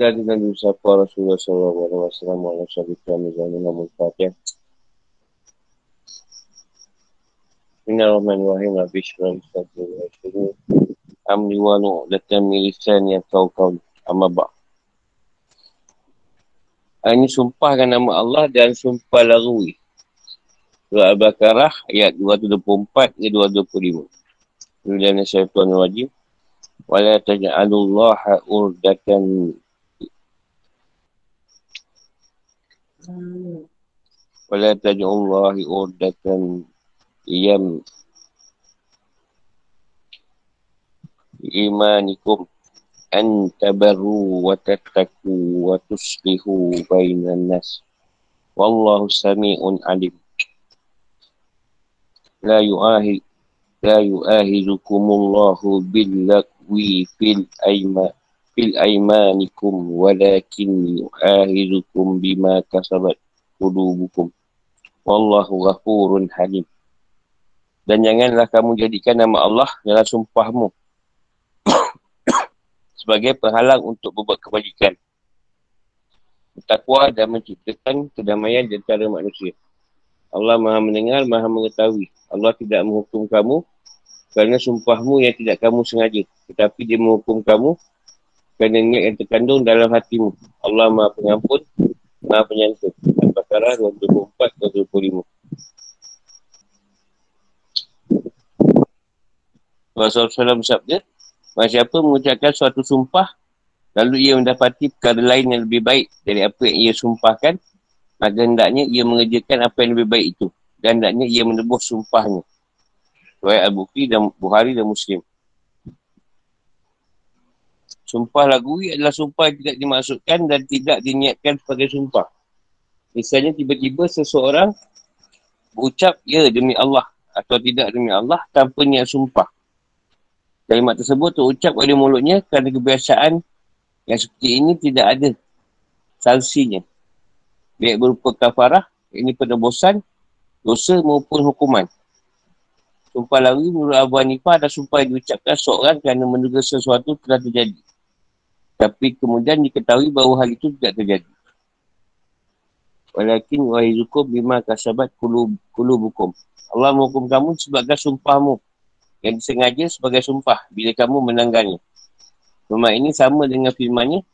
Dan dengan bersapa Rasulullah SAW Ala syarikat Mizanul Namun Fatih Bismillahirrahmanirrahim Rabbi syurah Istagfirullah Amri wa nu'latan milisan yang kau kau ba' Ini sumpahkan nama Allah dan sumpah larui Surah Al-Baqarah ayat 224 ke 225 Kemudian syaitan wajib Wala taj'alullaha urdatan Wala taj'ullahi urdatan iyam imanikum an tabarru wa tattaku wa tuslihu bainan nas wallahu sami'un alim. La yu'ahi la yu'ahizukumullahu billakwi fil aiman fil aimanikum walakin yu'ahidukum bima kasabat qulubukum. Wallahu ghafurun halim. Dan janganlah kamu jadikan nama Allah dalam sumpahmu. Sebagai penghalang untuk berbuat kebajikan. Takwa dan menciptakan kedamaian di antara manusia. Allah maha mendengar, maha mengetahui. Allah tidak menghukum kamu kerana sumpahmu yang tidak kamu sengaja. Tetapi dia menghukum kamu kerana niat yang terkandung dalam hatimu. Allah Maha Pengampun, Maha Penyantun. Al-Baqarah 24-25. Rasulullah SAW bersabda, siapa mengucapkan suatu sumpah, lalu ia mendapati perkara lain yang lebih baik dari apa yang ia sumpahkan, maka hendaknya ia mengerjakan apa yang lebih baik itu. Dan hendaknya ia menebus sumpahnya. Suai Al-Bukhari dan Buhari dan Muslim. Sumpah lagui adalah sumpah yang tidak dimaksudkan dan tidak diniatkan sebagai sumpah. Misalnya tiba-tiba seseorang berucap ya demi Allah atau tidak demi Allah tanpa niat sumpah. Kalimat tersebut terucap oleh mulutnya kerana kebiasaan yang seperti ini tidak ada sanksinya. Baik berupa kafarah, ini penebusan, dosa maupun hukuman. Sumpah lagi menurut Abu Hanifah ada sumpah yang diucapkan seorang kerana menduga sesuatu telah terjadi. Tapi kemudian diketahui bahawa hal itu tidak terjadi. Walakin wahizukum bima kasabat kulu, kulu bukum. Allah menghukum kamu sebagai sumpahmu. Yang disengaja sebagai sumpah bila kamu menanggannya. Firman ini sama dengan firmannya.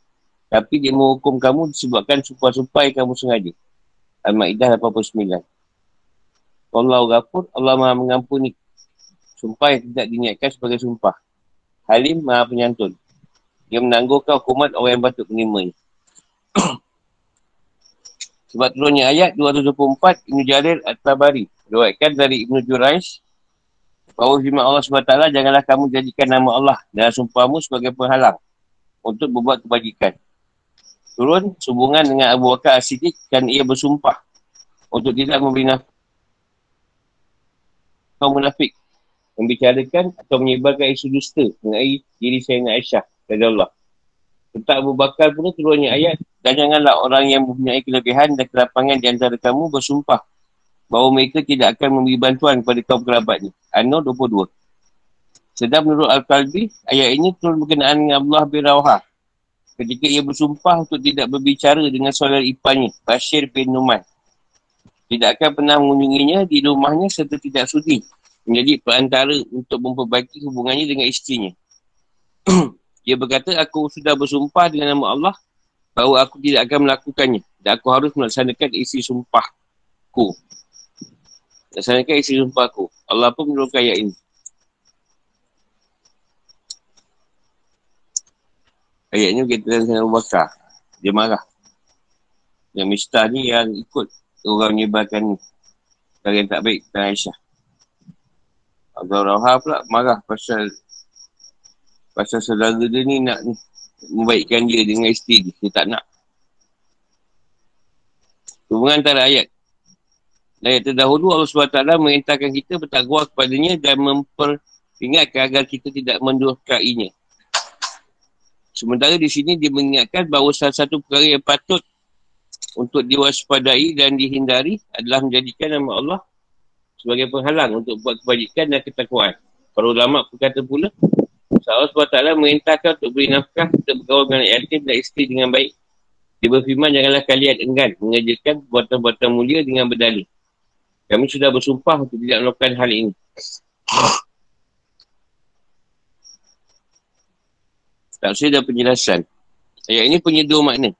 Tapi dia menghukum kamu disebabkan sumpah-sumpah yang kamu sengaja. Al-Ma'idah 89. Allah Ghafur, Allah maha mengampuni. Sumpah yang tidak diniatkan sebagai sumpah. Halim maha penyantun. Dia menanggungkan hukuman orang yang patut menerima Sebab turunnya ayat 224 Ibn Jarir At-Tabari. Ruatkan dari Ibn Juraish. Bahawa firman Allah SWT, janganlah kamu jadikan nama Allah dalam sumpahmu sebagai penghalang untuk berbuat kebajikan. Turun hubungan dengan Abu Bakar As-Siddiq dan ia bersumpah untuk tidak memberi nafkah kaum munafik membicarakan atau menyebarkan isu dusta mengenai diri Sayyidina Aisyah dari Allah. Tentang Abu Bakar pun turunnya ayat dan janganlah orang yang mempunyai kelebihan dan kelapangan di antara kamu bersumpah bahawa mereka tidak akan memberi bantuan kepada kaum kerabatnya. An-Nur 22. Sedang menurut Al-Qalbi, ayat ini turun berkenaan dengan Allah bin Rawha. Ketika ia bersumpah untuk tidak berbicara dengan saudara iparnya, Bashir bin Numan. Tidak akan pernah mengunjunginya di rumahnya serta tidak sudi menjadi perantara untuk memperbaiki hubungannya dengan istrinya. Dia berkata, aku sudah bersumpah dengan nama Allah bahawa aku tidak akan melakukannya. Dan aku harus melaksanakan isi sumpahku. Melaksanakan isi sumpahku. Allah pun menurunkan ayat ini. Ayatnya berkaitan dengan Abu Bakar. Dia marah. Yang Mistah ni yang ikut orang menyebarkan ni. Kalau yang tak baik tentang Aisyah. Abdul Rahab pula marah pasal Pasal saudara dia ni nak membaikkan dia dengan isteri dia. Dia tak nak. Hubungan antara ayat. Ayat terdahulu Allah SWT merintahkan kita bertakwa kepadanya dan memperingatkan agar kita tidak mendurkainya. Sementara di sini dia mengingatkan bahawa salah satu perkara yang patut untuk diwaspadai dan dihindari adalah menjadikan nama Allah sebagai penghalang untuk buat kebajikan dan ketakwaan. Para ulama berkata pula, Allah SWT merintahkan untuk beri nafkah untuk berkawan dengan yatim dan isteri dengan baik. Dia berfirman, janganlah kalian enggan mengerjakan buatan-buatan mulia dengan berdalih. Kami sudah bersumpah untuk tidak melakukan hal ini. Tak dah penjelasan. Ayat ini punya dua makna.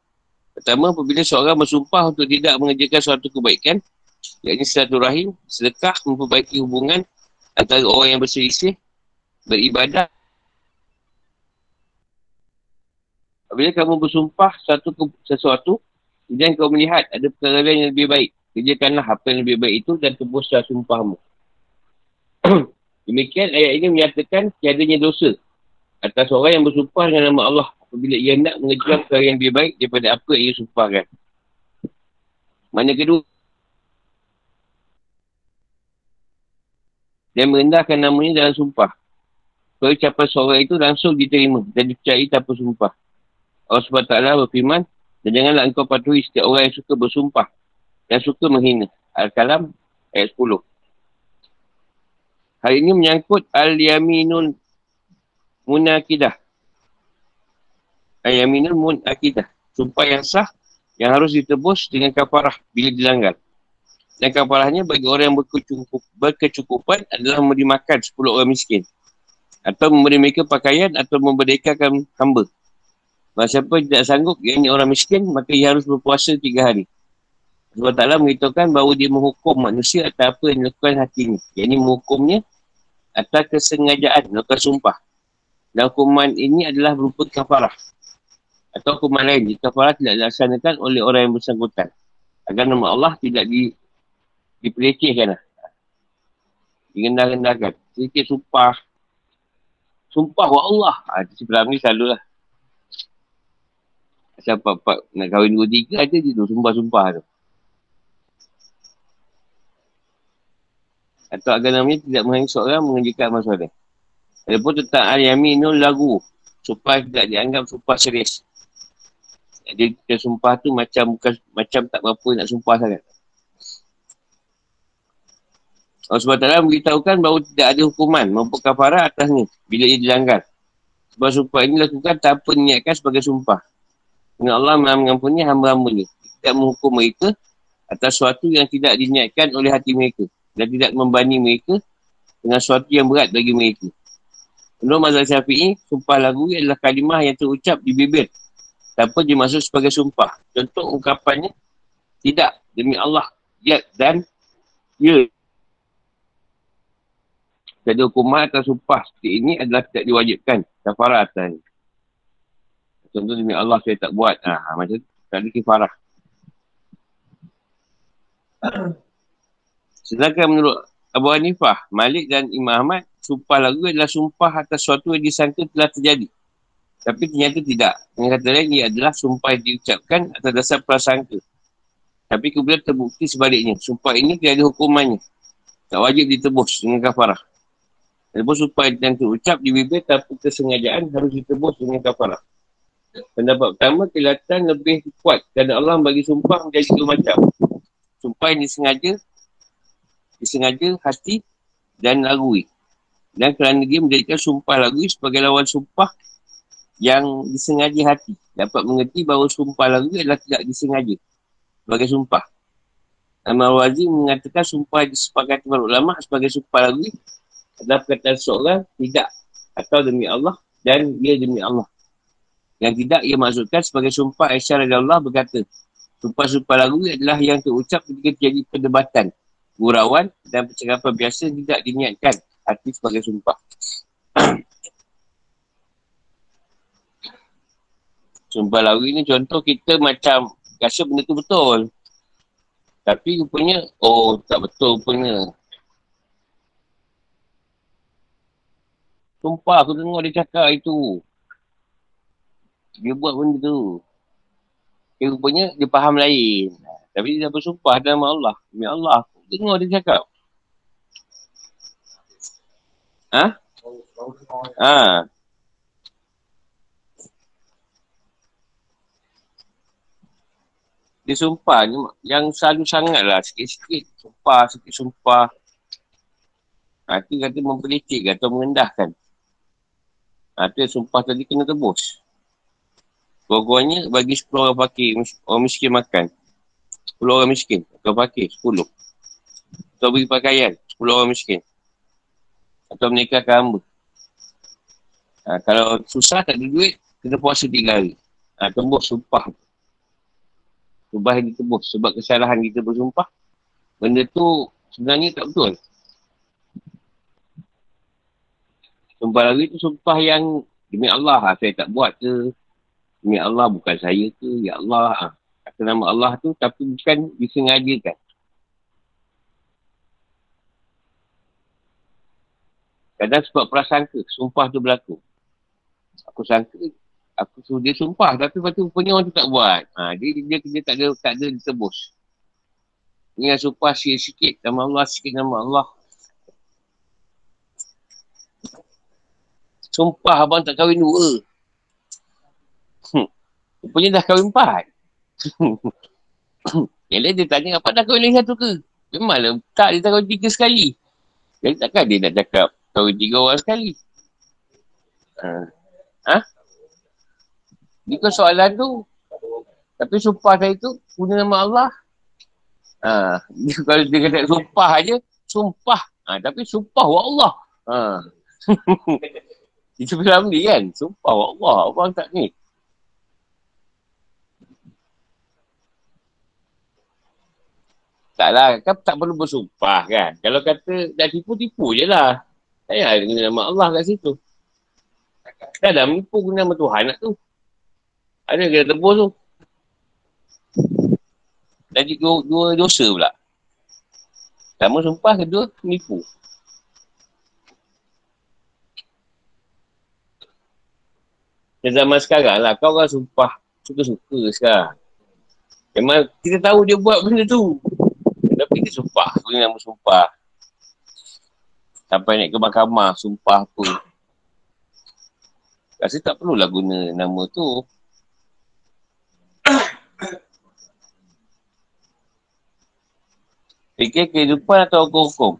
Pertama, apabila seorang bersumpah untuk tidak mengerjakan suatu kebaikan, iaitu rahim, sedekah, memperbaiki hubungan antara orang yang berselisih, beribadah. Apabila kamu bersumpah satu ke, sesuatu, kemudian kau melihat ada perkara lain yang lebih baik, kerjakanlah apa yang lebih baik itu dan tebuslah sumpahmu. Demikian ayat ini menyatakan tiadanya dosa atas orang yang bersumpah dengan nama Allah apabila ia nak mengerjakan perkara yang lebih baik daripada apa yang ia sumpahkan. Mana kedua, dan merendahkan namanya dalam sumpah. Perucapan seorang itu langsung diterima dan dipercayai tanpa sumpah. Allah SWT berfirman, dan janganlah engkau patuhi setiap orang yang suka bersumpah dan suka menghina. Al-Kalam ayat 10. Hari ini menyangkut Al-Yaminul munakidah. Ayaminul munakidah. Sumpah yang sah yang harus ditebus dengan kafarah bila dilanggar. Dan kafarahnya bagi orang yang berkecukup, berkecukupan adalah memberi makan 10 orang miskin. Atau memberi mereka pakaian atau memberdekakan hamba. Maka siapa tidak sanggup ini orang miskin, maka ia harus berpuasa 3 hari. Allah Ta'ala memberitahukan bahawa dia menghukum manusia atas apa yang dilakukan hatinya. Yang ini menghukumnya atas kesengajaan, melakukan sumpah. Dan hukuman ini adalah berupa kafarah. Atau hukuman lain. Kafarah tidak dilaksanakan oleh orang yang bersangkutan. Agar nama Allah tidak di, dipelecehkan. Digendah-gendahkan. Sedikit sumpah. Sumpah wa Allah. Ha, sebelah ni selalu lah. Siapa pak nak kahwin dua tiga aja je tu. Sumpah-sumpah tu. Atau agar namanya tidak menghangi seorang mengerjakan amal soleh. Ada pun tentang Al-Yaminul Lagu. Sumpah tidak dianggap sumpah serius. Jadi kita sumpah tu macam bukan macam tak berapa nak sumpah sangat. Allah SWT memberitahukan bahawa tidak ada hukuman maupun kafarah atasnya bila ia dilanggar. Sebab sumpah ini lakukan tanpa niatkan sebagai sumpah. Kerana Allah mengampuni hamba-hambanya. Tidak menghukum mereka atas sesuatu yang tidak diniatkan oleh hati mereka. Dan tidak membani mereka dengan sesuatu yang berat bagi mereka. Menurut mazhab syafi'i, sumpah lagu adalah kalimah yang terucap di bibir. Tanpa dimaksud sebagai sumpah. Contoh ungkapannya, tidak demi Allah, ya dan ya. Jadi hukuman atas sumpah seperti ini adalah tidak diwajibkan. Kafarah atas Contoh demi Allah saya tak buat. Ha, macam tu. Tak ada kifarah. Sedangkan menurut Abu Hanifah, Malik dan Imam Ahmad, sumpah lagu adalah sumpah atas sesuatu yang disangka telah terjadi. Tapi ternyata tidak. Dengan kata lain, ia adalah sumpah yang diucapkan atas dasar prasangka. Tapi kemudian terbukti sebaliknya. Sumpah ini tidak ada hukumannya. Tak wajib ditebus dengan kafarah. Tebus sumpah yang terucap di bibir tanpa kesengajaan harus ditebus dengan kafarah. Pendapat pertama, kelihatan lebih kuat kerana Allah bagi sumpah menjadi dua macam. Sumpah yang disengaja, disengaja hati dan lagui. Dan kerana dia menjadikan sumpah lagu sebagai lawan sumpah yang disengaja hati. Dapat mengerti bahawa sumpah lagu adalah tidak disengaja sebagai sumpah. Amal Wazi mengatakan sumpah disepakati para ulama sebagai sumpah lagu adalah perkataan seorang tidak atau demi Allah dan dia demi Allah. Yang tidak ia maksudkan sebagai sumpah Aisyah Allah berkata Sumpah-sumpah lagu adalah yang terucap ketika terjadi perdebatan Gurauan dan percakapan biasa tidak diniatkan hati sebagai sumpah. sumpah lagu ni contoh kita macam rasa benda tu betul. Tapi rupanya, oh tak betul rupanya. Sumpah aku dengar dia cakap itu. Dia buat benda tu. Dia rupanya dia faham lain. Tapi dia dah bersumpah dalam Allah. Demi Allah. Dengar dia cakap. Ha? Ha. Dia sumpah yang selalu sangat lah sikit-sikit sumpah, sikit sumpah. Ha, itu kata mempelicik atau mengendahkan. Ha, tu sumpah tadi kena tebus. Kurang-kurangnya bagi 10 orang fakir, orang miskin makan. 10 orang miskin. Atau fakir, 10. Atau beri pakaian, 10 orang miskin. Atau menikahkan hamba. Ha, kalau susah tak ada duit, kena puasa 3 hari. Ha, tembus sumpah. Sumpah yang ditebus. Sebab kesalahan kita bersumpah, benda tu sebenarnya tak betul. Sumpah lagi tu sumpah yang demi Allah lah, saya tak buat ke Demi Allah bukan saya ke, Ya Allah. Ha. Kata nama Allah tu tapi bukan disengajakan. Kadang sebab prasangka, sumpah tu berlaku. Aku sangka, aku suruh dia sumpah tapi lepas tu punya orang tu tak buat. Ha, dia, dia, dia, dia tak ada, tak ada ditebus. Ini yang sumpah sikit-sikit, nama Allah, sikit nama Allah. Sumpah abang tak kahwin dua. Rupanya dah kahwin empat. Yang lain dia tanya, apa dah kahwin lagi satu ke? Memanglah, tak, dia tak kahwin tiga sekali. Jadi takkan dia nak cakap kahwin tiga orang sekali? Ha? ha? Ini kan soalan tu. Tapi sumpah saya tu, punya nama Allah. Ha. Kalau dia kata sumpah aja, sumpah. Ha. Tapi sumpah wa Allah. Ha. Itu kan? Sumpah wa Allah. Abang tak ni. Taklah, kan tak perlu bersumpah kan. Kalau kata dah tipu-tipu je lah. Saya guna nama Allah kat situ. Dah dah menipu guna nama Tuhan nak tu. Ada kena tebus tu. Jadi dua, dua dosa pula. Sama sumpah, kedua menipu. Dan zaman sekarang lah, kau orang sumpah suka-suka sekarang. Memang kita tahu dia buat benda tu. Tapi dia sumpah. Guna nama sumpah. Sampai naik ke mahkamah, sumpah apa. Rasa tak perlulah guna nama tu. Fikir kehidupan atau hukum-hukum.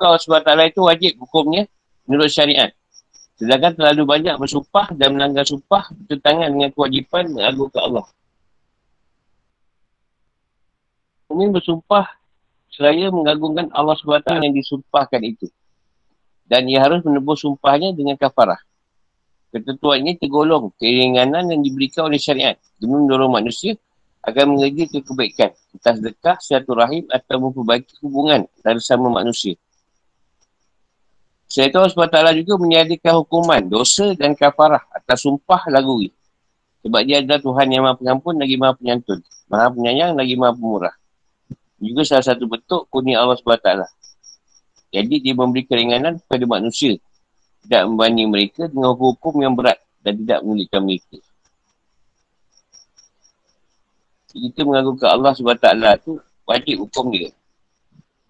Kau sebab tak itu wajib hukumnya menurut syariat. Sedangkan terlalu banyak bersumpah dan melanggar sumpah bertentangan dengan kewajipan mengagungkan Allah. Ini bersumpah seraya mengagungkan Allah SWT yang disumpahkan itu. Dan ia harus menebus sumpahnya dengan kafarah. Ketentuan ini tergolong keringanan yang diberikan oleh syariat demi mendorong manusia agar mengerja ke kebaikan, entah sedekah, satu rahim atau memperbaiki hubungan antara sama manusia. Itu Allah SWT juga menyediakan hukuman, dosa dan kafarah atas sumpah lagui. Sebab dia adalah Tuhan yang maha pengampun lagi maha penyantun. Maha penyayang lagi maha pemurah juga salah satu bentuk kurnia Allah SWT. Jadi dia memberi keringanan kepada manusia. Tidak membanding mereka dengan hukum yang berat dan tidak menyulitkan mereka. Kita mengagumkan Allah SWT tu wajib hukum dia.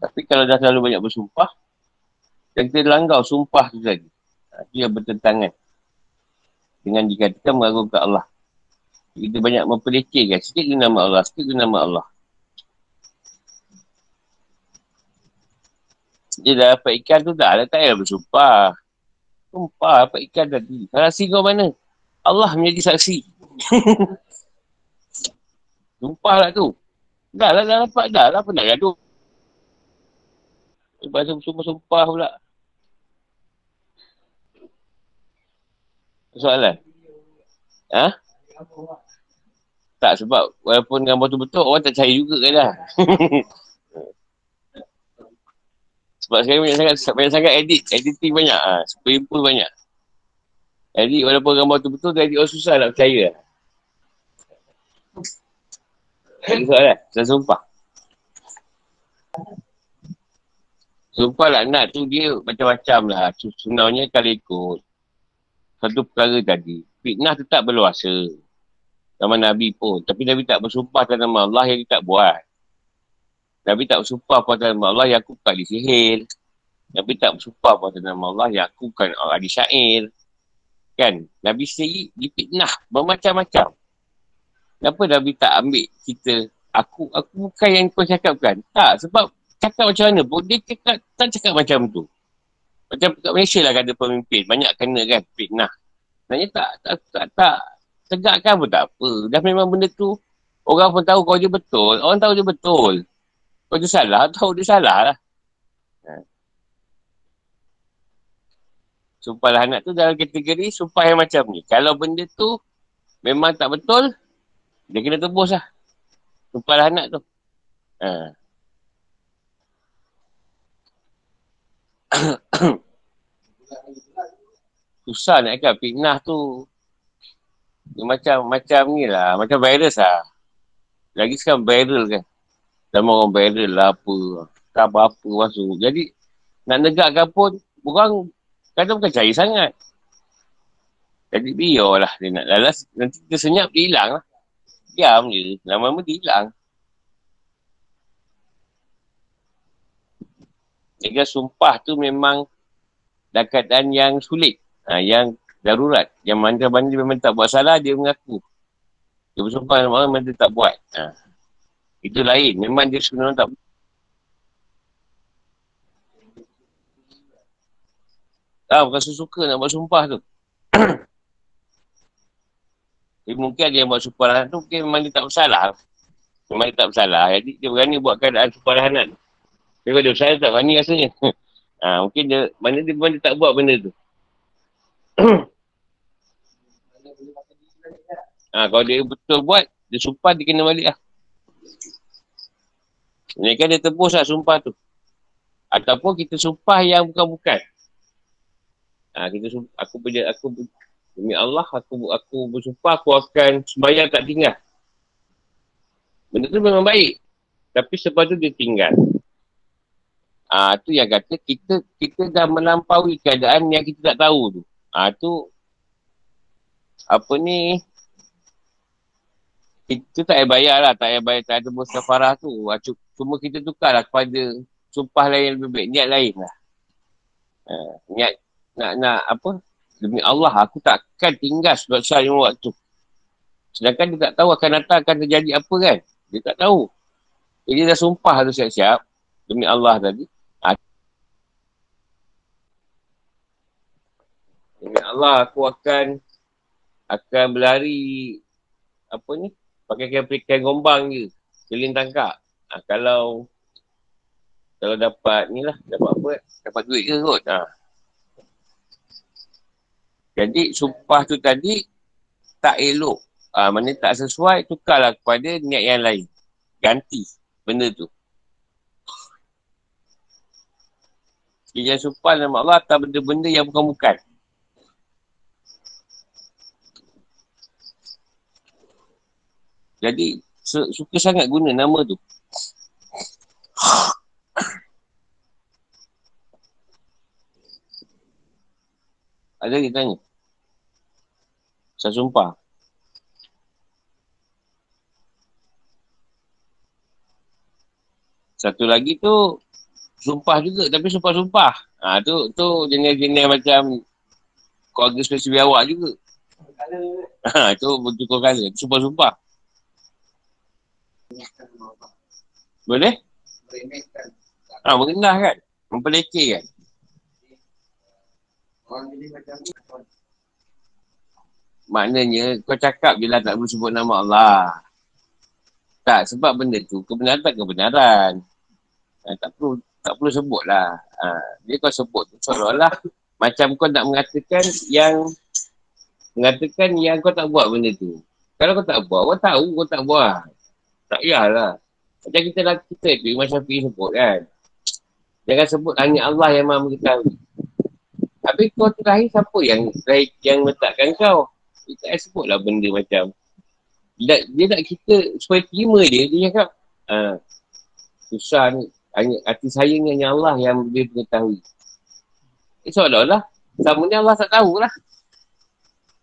Tapi kalau dah terlalu banyak bersumpah, dan kita langgar sumpah tu tadi. Itu yang bertentangan. Dengan dikatakan mengagumkan Allah. Kita banyak memperlecehkan. Sikit guna nama Allah, sikit guna nama Allah. Dia dah dapat ikan tu dah. Dah tak payah bersumpah. Sumpah dapat ikan tadi. Saksi kau mana? Allah menjadi saksi. Sumpah lah tu. Dah lah, dah dapat dah lah. Apa nak gaduh? Lepas tu sumpah-sumpah pula. Soalan? Ha? Tak sebab walaupun gambar tu betul, orang tak cari juga kan lah. Sebab sekarang banyak sangat, banyak sangat edit. Editing banyak. Ha. Spring pun banyak. Edit walaupun gambar tu betul, edit orang susah nak percaya. Ada soalan? Saya sumpah. Sumpah lah nak tu dia macam-macam lah. Sebenarnya kalau ikut satu perkara tadi. Fitnah tetap berluasa. Sama Nabi pun. Tapi Nabi tak bersumpah dalam nama Allah yang dia tak buat. Nabi tak bersumpah pada nama Allah yang aku bukan di sihir. Nabi tak bersumpah pada nama Allah yang aku bukan di syair. Kan? Nabi sendiri dipitnah bermacam-macam. Kenapa Nabi tak ambil kita, aku aku bukan yang kau cakapkan. Tak, sebab cakap macam mana pun, dia cakap, tak cakap macam tu. Macam kat Malaysia lah kata pemimpin, banyak kena kan fitnah. Sebenarnya tak, tak, tak, tak, tegakkan pun tak apa. Dah memang benda tu, orang pun tahu kau je betul. Orang tahu dia betul. Kau je salah, tahu dia salah lah. Ha. Sumpah lah anak tu dalam kategori sumpah yang macam ni. Kalau benda tu memang tak betul, dia kena tebus lah. Sumpah lah anak tu. Ha. Susah nak kan fitnah tu. Dia macam macam ni lah. Macam virus lah. Lagi sekarang viral kan. Sama orang viral lah apa. Tak apa-apa masuk. Jadi nak negakkan pun orang kadang bukan cari sangat. Jadi biarlah dia nak lalas. Nanti dia senyap dia hilang lah. Diam je. Lama-lama dia hilang. Jadi sumpah tu memang dalam keadaan yang sulit. Ha, yang darurat. Yang mana-mana dia memang tak buat salah, dia mengaku. Dia bersumpah dengan orang dia tak buat. Ha. Itu lain. Memang dia sebenarnya tak Ah, bukan suka nak buat sumpah tu. Jadi mungkin ada yang buat sumpah tu mungkin memang dia tak bersalah. Memang dia tak bersalah. Jadi dia berani buat keadaan sumpah rahanan. Tapi kalau dia bersalah tak berani rasanya. ha, mungkin dia, mana dia memang dia tak buat benda tu. ha, kalau dia betul buat, dia sumpah dia kena balik lah. Kan dia tebus lah sumpah tu. Ataupun kita sumpah yang bukan-bukan. Ha, kita sumpah, aku berja, aku demi Allah aku aku bersumpah aku akan sembahyang tak tinggal. Benda tu memang baik. Tapi sebab tu dia tinggal. Ah ha, tu yang kata kita kita dah melampaui keadaan yang kita tak tahu tu. Ah ha, tu apa ni kita tak payah bayar lah, tak payah bayar, tak ada bos kafarah tu. Cuma kita tukar lah kepada sumpah lain yang lebih baik, niat lain lah. Ha, niat nak, nak apa, demi Allah aku takkan tinggal sebab saya waktu. Sedangkan dia tak tahu akan datang akan terjadi apa kan. Dia tak tahu. Jadi dah sumpah tu siap-siap demi Allah tadi. Ha. Demi Allah aku akan akan berlari apa ni pakai kain gombang je keliling tangkap ha, kalau kalau dapat ni lah dapat apa dapat duit ke kot ha. jadi sumpah tu tadi tak elok ha, mana tak sesuai tukarlah kepada niat yang lain ganti benda tu Jangan sumpah nama Allah atas benda-benda yang bukan-bukan. Jadi su- suka sangat guna nama tu. Ada yang tanya? Saya sumpah. Satu lagi tu sumpah juga tapi sumpah-sumpah. Ha, tu tu jenis-jenis macam keluarga spesifik awak juga. Ha, tu betul kau kala. Sumpah-sumpah. Boleh? Ha, merendah kan? Mempelekeh kan? Maknanya kau cakap je lah tak perlu sebut nama Allah. Tak, sebab benda tu kebenaran tak kebenaran. Ha, tak perlu tak perlu sebut lah. Ha, dia kau sebut tu seolah-olah macam kau nak mengatakan yang mengatakan yang kau tak buat benda tu. Kalau kau tak buat, kau tahu kau tak buat. Tak payahlah. Macam kita lah kita tu, Imam Syafi'i sebut kan. Jangan sebut hanya Allah yang mahu mengetahui. Tapi kau terakhir siapa yang yang letakkan kau? Kita sebutlah benda macam. Dia, dia nak kita supaya terima dia, dia cakap, ha, susah ni. Hanya, hati saya ni hanya Allah yang boleh mengetahui. Eh, seolah-olah, sama ni Allah tak tahulah.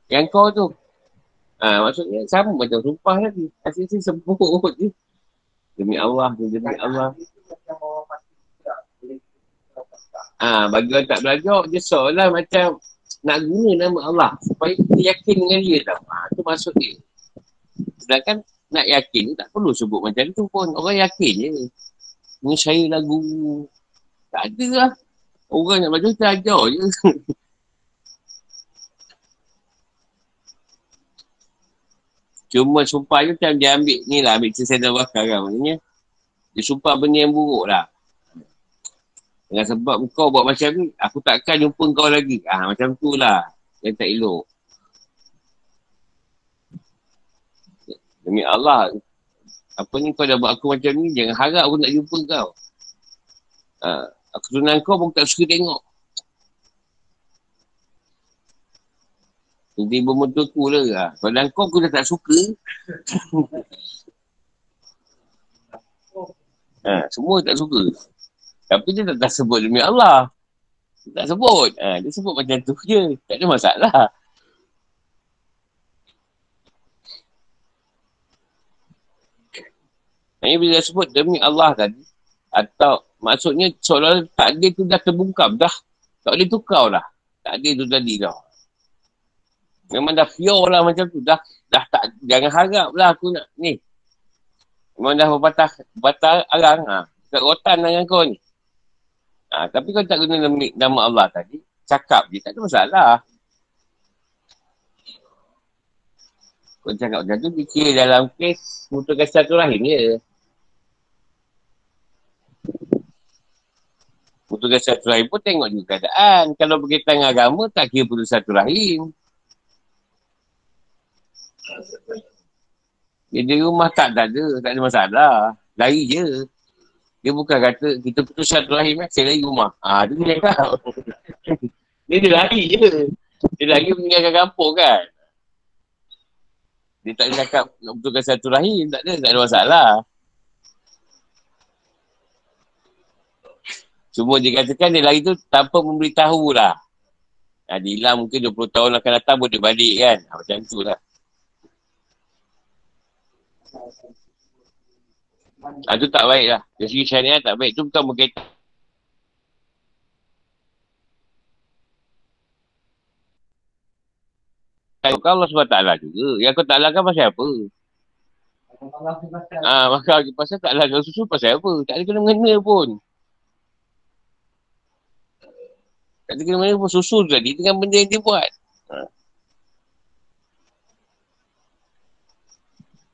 Yang kau tu, Ha, maksudnya sama macam sumpah tadi. Asyik-asyik sebut je. Demi Allah, demi Allah. Ha, bagi orang tak belajar, dia seolah macam nak guna nama Allah. Supaya kita yakin dengan dia tau. Ha, tu maksud dia. Sedangkan nak yakin, tak perlu sebut macam tu pun. Orang yakin je. Ini saya lagu. Tak ada lah. Orang nak belajar, kita ajar je. Cuma sumpah je macam dia ambil ni lah, ambil cerita dan bakar kan. Maksudnya, dia sumpah benda yang buruk lah. Dengan sebab kau buat macam ni, aku takkan jumpa kau lagi. Ah Macam tu lah. Yang tak elok. Demi Allah, apa ni kau dah buat aku macam ni, jangan harap aku nak jumpa kau. Ha, aku tunang kau pun tak suka tengok. Jadi bermutu tu lah. Kalau kau aku dah tak suka. ha, semua tak suka. Tapi dia tak, tak sebut demi Allah. Dia tak sebut. Ha, dia sebut macam tu je. Tak ada masalah. Ini bila sebut demi Allah tadi. Atau maksudnya seolah takdir tu dah terbungkam dah. Tak boleh tukar lah. Takdir tu tadi dah. Memang dah pure lah macam tu. Dah, dah tak, jangan harap lah aku nak ni. Memang dah berpatah, berpatah arang. Ha. Kat rotan dengan kau ni. Ha, tapi kalau tak guna nama, nama Allah tadi, cakap je, tak ada masalah. Kau cakap macam tu, fikir dalam kes mutukan satu rahim je. Mutukan satu rahim pun tengok juga keadaan. Kalau berkaitan dengan agama, tak kira putus satu rahim. Dia rumah tak ada, tak ada masalah. Lari je. Dia bukan kata kita putus satu rahim eh, saya lari rumah. Ah, ha, tu dia kau. dia, dia lari je. Dia lari meninggalkan kampung kan. Dia tak cakap nak betulkan satu rahim. Tak ada, tak ada masalah. Cuma dia katakan dia lari tu tanpa memberitahu lah. Dia hilang mungkin 20 tahun akan datang boleh balik kan. Ha, macam tu lah. Ah, tu tak baik lah. Dari segi syariat tak baik. Tu bukan berkaitan. Kau Allah SWT juga. Yang kau tak lakukan pasal apa? Ah, maka pasal tak lakukan susu pasal apa? Tak ada kena-mengena pun. Tak ada kena-mengena pun susu tadi dengan benda yang dia buat. Ha.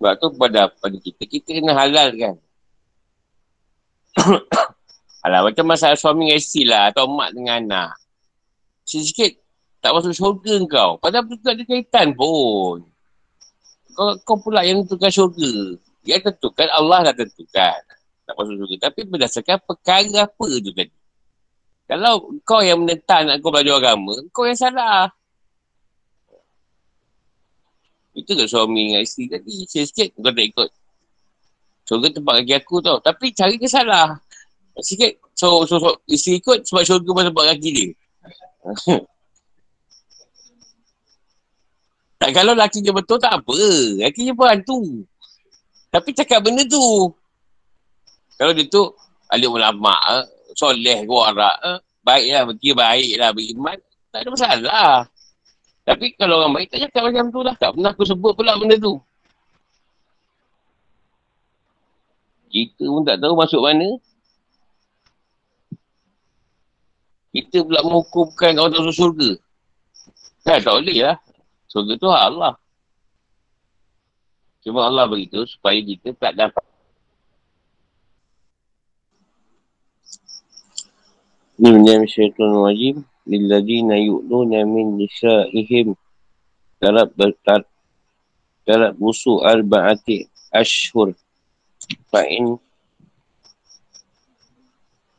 Sebab tu pada, pada kita, kita kena halal kan. Alah, macam masalah suami dengan isteri lah atau mak dengan anak. Sikit-sikit tak masuk syurga kau. Padahal tu tak ada kaitan pun. Kau, kau pula yang tentukan syurga. Yang tentukan, Allah dah tentukan. Tak masuk syurga. Tapi berdasarkan perkara apa tu tadi. Kalau kau yang menentang nak kau belajar agama, kau yang salah. Itu ke suami dengan isteri tadi. Sikit-sikit kau tak ikut. Syurga tempat kaki aku tau. Tapi cari dia salah. Sikit. So, so, so isteri ikut sebab syurga pun tempat kaki dia. tak kalau laki dia betul tak apa. Laki dia pun hantu. Tapi cakap benda tu. Kalau dia tu alik ulama, eh, soleh, warak, eh, baiklah, berkira baiklah, beriman, tak ada masalah. Tapi kalau orang baik tak cakap macam tu lah. Tak pernah aku sebut pula benda tu. Kita pun tak tahu masuk mana. Kita pula menghukumkan orang masuk surga. Kan tak boleh lah. Surga tu Allah. Cuma Allah beritahu supaya kita tak dapat. Ini benda syaitan wajib lilladzina yu'luna min nisa'ihim tarab bertar tarab busu arba'ati ashhur fa'in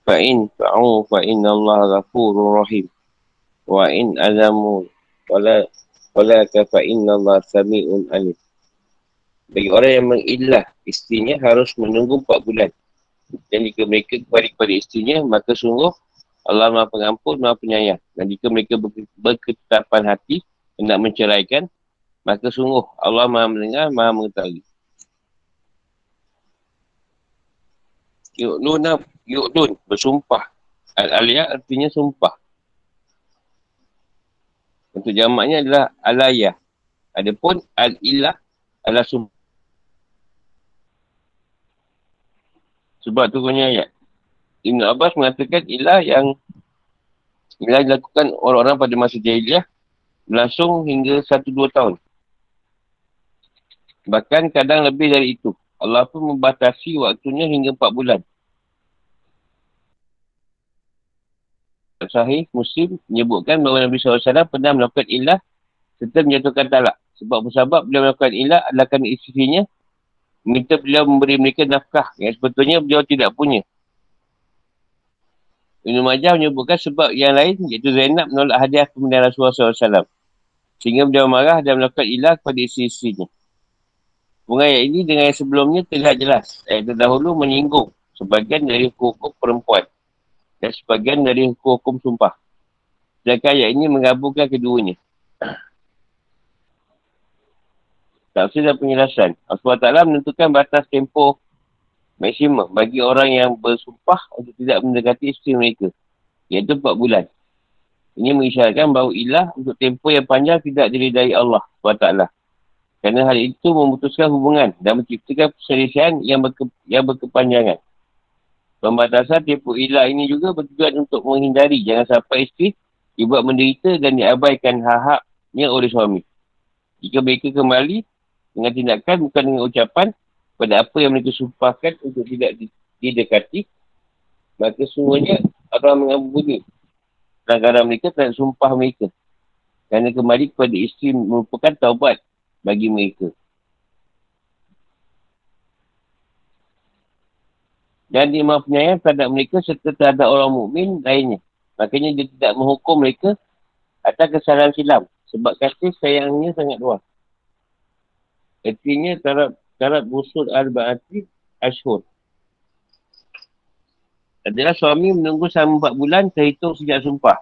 fa'in fa'u fa'in Allah ghafurur rahim wa in azamu wala wala ka fa'in Allah sami'un alim bagi orang yang mengilah istrinya harus menunggu 4 bulan. Dan jika mereka kembali kepada istrinya maka sungguh Allah maha pengampun, maha penyayang. Dan jika mereka berketetapan hati hendak menceraikan, maka sungguh Allah maha mendengar, maha mengetahui. Yu'luna, yu'lun, bersumpah. Al-aliyah artinya sumpah. Untuk jamaknya adalah alayah. Adapun al-ilah adalah sumpah. Sebab tu punya ayat. Ibn Abbas mengatakan ilah yang ilah dilakukan orang-orang pada masa jahiliah berlangsung hingga 1-2 tahun. Bahkan kadang lebih dari itu. Allah pun membatasi waktunya hingga empat bulan. Sahih Muslim menyebutkan bahawa Nabi SAW pernah melakukan ilah serta menjatuhkan talak. Sebab bersabab beliau melakukan ilah adalah kerana isterinya minta beliau memberi mereka nafkah yang sebetulnya beliau tidak punya. Ibn Majah menyebutkan sebab yang lain iaitu Zainab menolak hadiah kemudian Rasulullah SAW. Sehingga beliau marah dan melakukan ilah kepada isteri-isterinya. Hubungan ayat ini dengan yang sebelumnya terlihat jelas. Ayat terdahulu menyinggung sebagian dari hukum perempuan dan sebagian dari hukum sumpah. Sedangkan ayat ini menggabungkan keduanya. Tafsir dan penjelasan. Allah Ta'ala menentukan batas tempoh maksimum bagi orang yang bersumpah untuk tidak mendekati isteri mereka. Iaitu 4 bulan. Ini mengisyaratkan bahawa ilah untuk tempoh yang panjang tidak diridai Allah SWT. Kerana hal itu memutuskan hubungan dan menciptakan perselisihan yang, berke, yang berkepanjangan. Pembatasan tipu ilah ini juga bertujuan untuk menghindari jangan sampai isteri dibuat menderita dan diabaikan hak-haknya oleh suami. Jika mereka kembali dengan tindakan bukan dengan ucapan pada apa yang mereka sumpahkan untuk tidak didekati, maka semuanya akan mengampuni pelanggaran mereka terhadap sumpah mereka. Kerana kembali kepada isteri merupakan taubat bagi mereka. Dan dia maaf penyayang terhadap mereka serta terhadap orang mukmin lainnya. Makanya dia tidak menghukum mereka atas kesalahan silam. Sebab kasih sayangnya sangat luas. Artinya tarab, tarab busul al-ba'ati ashur. Adalah suami menunggu selama 4 bulan terhitung sejak sumpah.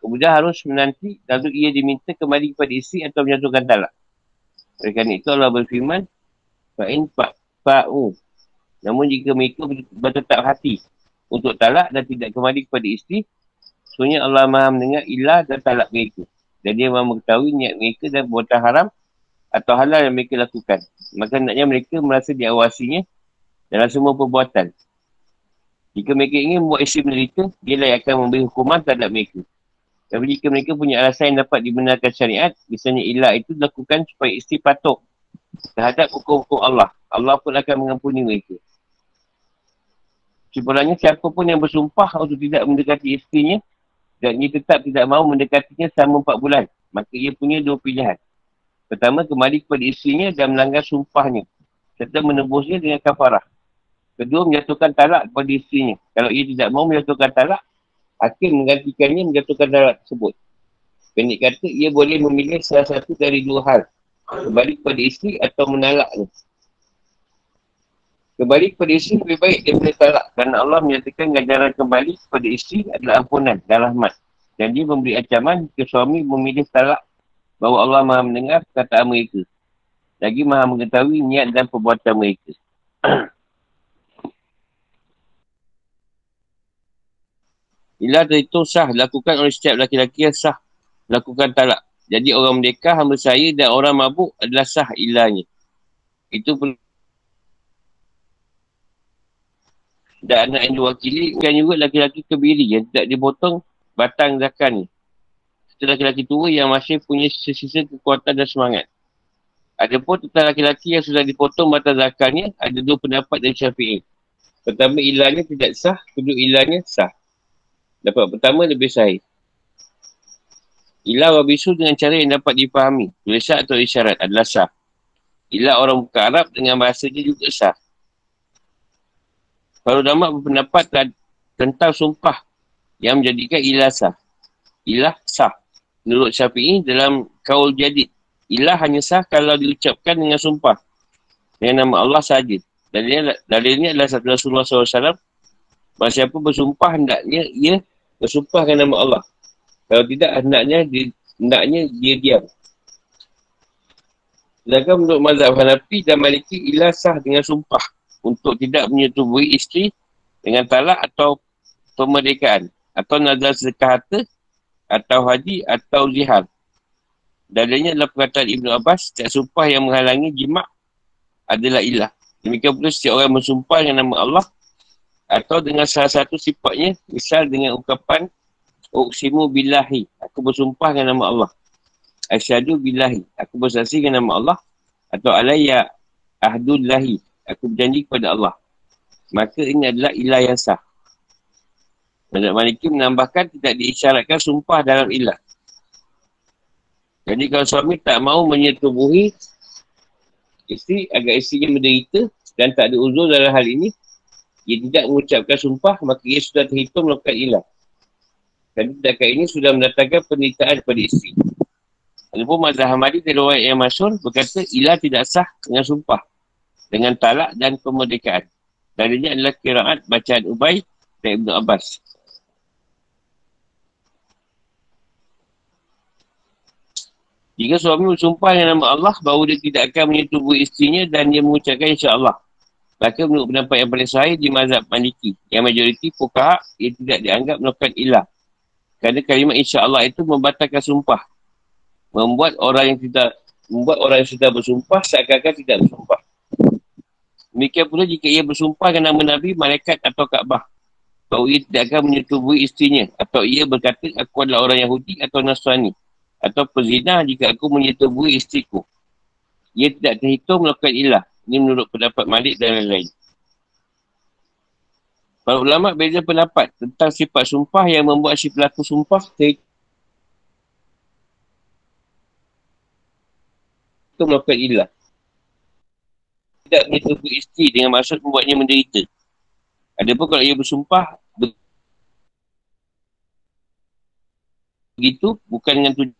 Kemudian harus menanti lalu ia diminta kembali kepada isteri atau menyatukan talak. Oleh kerana itu Allah berfirman, Fa'in fa'u. Namun jika mereka bertetap hati untuk talak dan tidak kembali kepada isteri, sebenarnya Allah maha mendengar ilah dan talak mereka. Dan dia maha mengetahui niat mereka dan buatan haram atau halal yang mereka lakukan. Maka hendaknya mereka merasa diawasinya dalam semua perbuatan. Jika mereka ingin membuat isteri menderita, dia yang akan memberi hukuman terhadap mereka. Tapi jika mereka punya alasan yang dapat dibenarkan syariat, misalnya ilah itu dilakukan supaya isteri patuh terhadap hukum-hukum Allah. Allah pun akan mengampuni mereka. Sebenarnya siapa pun yang bersumpah untuk tidak mendekati isterinya dan ia tetap tidak mahu mendekatinya selama empat bulan, maka ia punya dua pilihan. Pertama, kembali kepada isterinya dan melanggar sumpahnya serta menebusnya dengan kafarah. Kedua, menyatukan talak kepada isterinya. Kalau ia tidak mahu menyatukan talak, hakim menggantikannya menjatuhkan darat tersebut. Pendek kata, ia boleh memilih salah satu dari dua hal. Kembali kepada isteri atau menalaknya. Kembali kepada isteri lebih baik daripada talak. Kerana Allah menyatakan ganjaran kembali kepada isteri adalah ampunan dan rahmat. Dan dia memberi ancaman ke suami memilih talak bahawa Allah maha mendengar kata mereka. Lagi maha mengetahui niat dan perbuatan mereka. Ilah itu sah lakukan oleh setiap laki-laki yang sah lakukan talak. Jadi orang merdeka, hamba saya dan orang mabuk adalah sah ilahnya. Itu pun dan anak yang diwakili kan juga laki-laki kebiri yang tidak dipotong batang zakat ni. Itu laki-laki tua yang masih punya sisa-sisa kekuatan dan semangat. Ada pun tentang laki-laki yang sudah dipotong batang zakatnya, ada dua pendapat dari syafi'i. Pertama, ilahnya tidak sah. Kedua, ilahnya sah. Dapat pertama lebih sahih. Ilah wa bisu dengan cara yang dapat dipahami. Tulisan atau isyarat adalah sah. Ilah orang buka Arab dengan bahasa dia juga sah. Kalau damat berpendapat tentang sumpah yang menjadikan ilah sah. Ilah sah. Menurut syafi'i dalam kaul jadid. Ilah hanya sah kalau diucapkan dengan sumpah. Dengan nama Allah sahaja. Dalilnya, adalah satu Rasulullah SAW. Masa siapa bersumpah hendaknya ia bersumpahkan nama Allah. Kalau tidak, hendaknya dia, hendaknya dia diam. Sedangkan menurut mazhab Hanafi dan Maliki, ilah sah dengan sumpah untuk tidak menyetubui isteri dengan talak atau pemerdekaan atau nazar sedekah harta atau haji atau zihar. Dalilnya adalah perkataan Ibn Abbas, setiap sumpah yang menghalangi jimat adalah ilah. Demikian pula setiap orang bersumpah dengan nama Allah atau dengan salah satu sifatnya, misal dengan ucapan Uksimu billahi, aku bersumpah dengan nama Allah. Asyadu billahi, aku bersaksi dengan nama Allah. Atau alayya ahdullahi. Aku berjanji kepada Allah. Maka ini adalah ilah yang sah. Mazhab Maliki menambahkan tidak diisyaratkan sumpah dalam ilah. Jadi kalau suami tak mau menyetubuhi isteri agar isterinya menderita dan tak ada uzur dalam hal ini, dia tidak mengucapkan sumpah, maka ia sudah terhitung melakukan ilah. Dan tindakan ini sudah mendatangkan penderitaan kepada isteri. Walaupun Mazhab Hamadi dari yang masyur berkata ilah tidak sah dengan sumpah. Dengan talak dan kemerdekaan. Dan ini adalah kiraat bacaan Ubay dan Ibn Abbas. Jika suami bersumpah dengan nama Allah bahawa dia tidak akan menyetubuhi istrinya dan dia mengucapkan insyaAllah. Maka menurut pendapat yang paling sahih di mazhab Maliki. Yang majoriti fukaha ia tidak dianggap melakukan ilah. Kerana kalimat insyaAllah itu membatalkan sumpah membuat orang yang tidak membuat orang yang sudah bersumpah seakan-akan tidak bersumpah. Demikian pula jika ia bersumpah dengan nama Nabi, malaikat atau Kaabah. Bahawa ia tidak akan menyetubui istrinya. Atau ia berkata, aku adalah orang Yahudi atau Nasrani. Atau pezina jika aku menyetubui istriku. Ia tidak terhitung melakukan ilah. Ini menurut pendapat Malik dan lain-lain. Para ulama beza pendapat tentang sifat sumpah yang membuat si pelaku sumpah terhitung itu melakukan ilah. Tidak menyetubui isteri dengan maksud membuatnya menderita. Ada pun kalau ia bersumpah begitu bukan dengan tujuan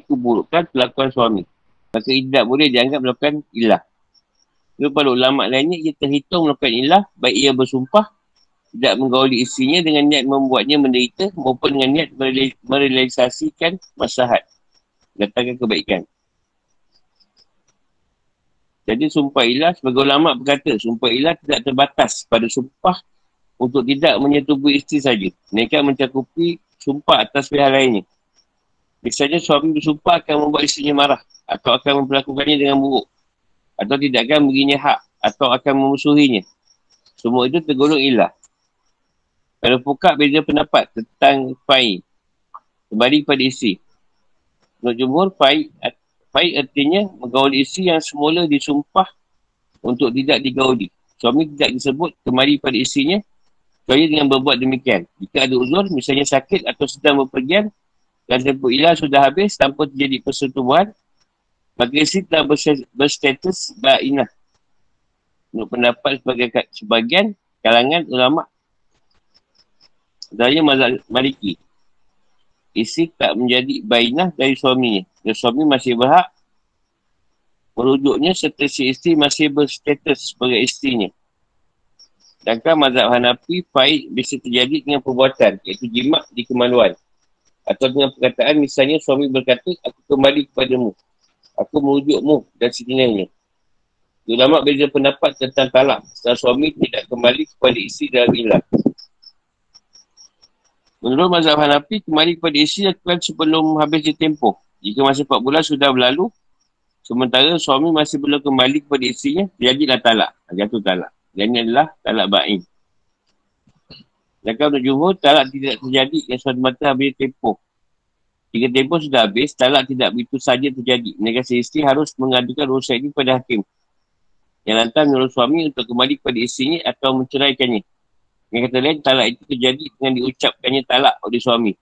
keburukan pelakuan suami. Maka tidak boleh dianggap melakukan ilah. Lalu pada ulama lainnya, ia terhitung melakukan ilah, baik ia bersumpah tidak menggauli isinya dengan niat membuatnya menderita maupun dengan niat merealisasikan masahat. Datangkan kebaikan. Jadi sumpah ilah sebagai ulama berkata sumpah ilah tidak terbatas pada sumpah untuk tidak menyetubui isteri saja. Mereka mencakupi sumpah atas pihak lainnya. Misalnya suami bersumpah akan membuat isterinya marah atau akan memperlakukannya dengan buruk atau tidak akan berinya hak atau akan memusuhinya. Semua itu tergolong ilah. Kalau buka beza pendapat tentang fai. Kembali pada isi. Menurut jumhur, fai, fai artinya menggauli isi yang semula disumpah untuk tidak digauli. Suami tidak disebut kembali pada isinya kecuali dengan berbuat demikian. Jika ada uzur, misalnya sakit atau sedang berpergian dan tempoh ilah sudah habis tanpa terjadi persetubuhan, maka isi telah berstatus ba'inah. Menurut pendapat sebagai sebagian kalangan ulama Daya mazhab maliki. Isi tak menjadi bainah dari suaminya. Dan suami masih berhak merujuknya serta si isteri masih berstatus sebagai isterinya. Sedangkan mazhab Hanafi, faid bisa terjadi dengan perbuatan, iaitu jimat di kemaluan. Atau dengan perkataan, misalnya suami berkata, aku kembali kepadamu. Aku merujukmu dan sejenisnya. Ulama beza pendapat tentang talak. Setelah suami tidak kembali kepada isteri dalam ilah. Menurut mazhab Hanafi, kembali kepada isteri lakukan sebelum habis di tempoh. Jika masa 4 bulan sudah berlalu, sementara suami masih belum kembali kepada isterinya, jadilah talak. Jatuh talak. Dan ini adalah talak ba'in. Dan kalau untuk jumhur, talak tidak terjadi yang suatu mata habis tempoh. Jika tempoh sudah habis, talak tidak begitu saja terjadi. Mereka isteri harus mengadukan urusan ini kepada hakim. Yang lantar menurut suami untuk kembali kepada isterinya atau menceraikannya. Yang kata lain, talak itu terjadi dengan diucapkannya talak oleh suami.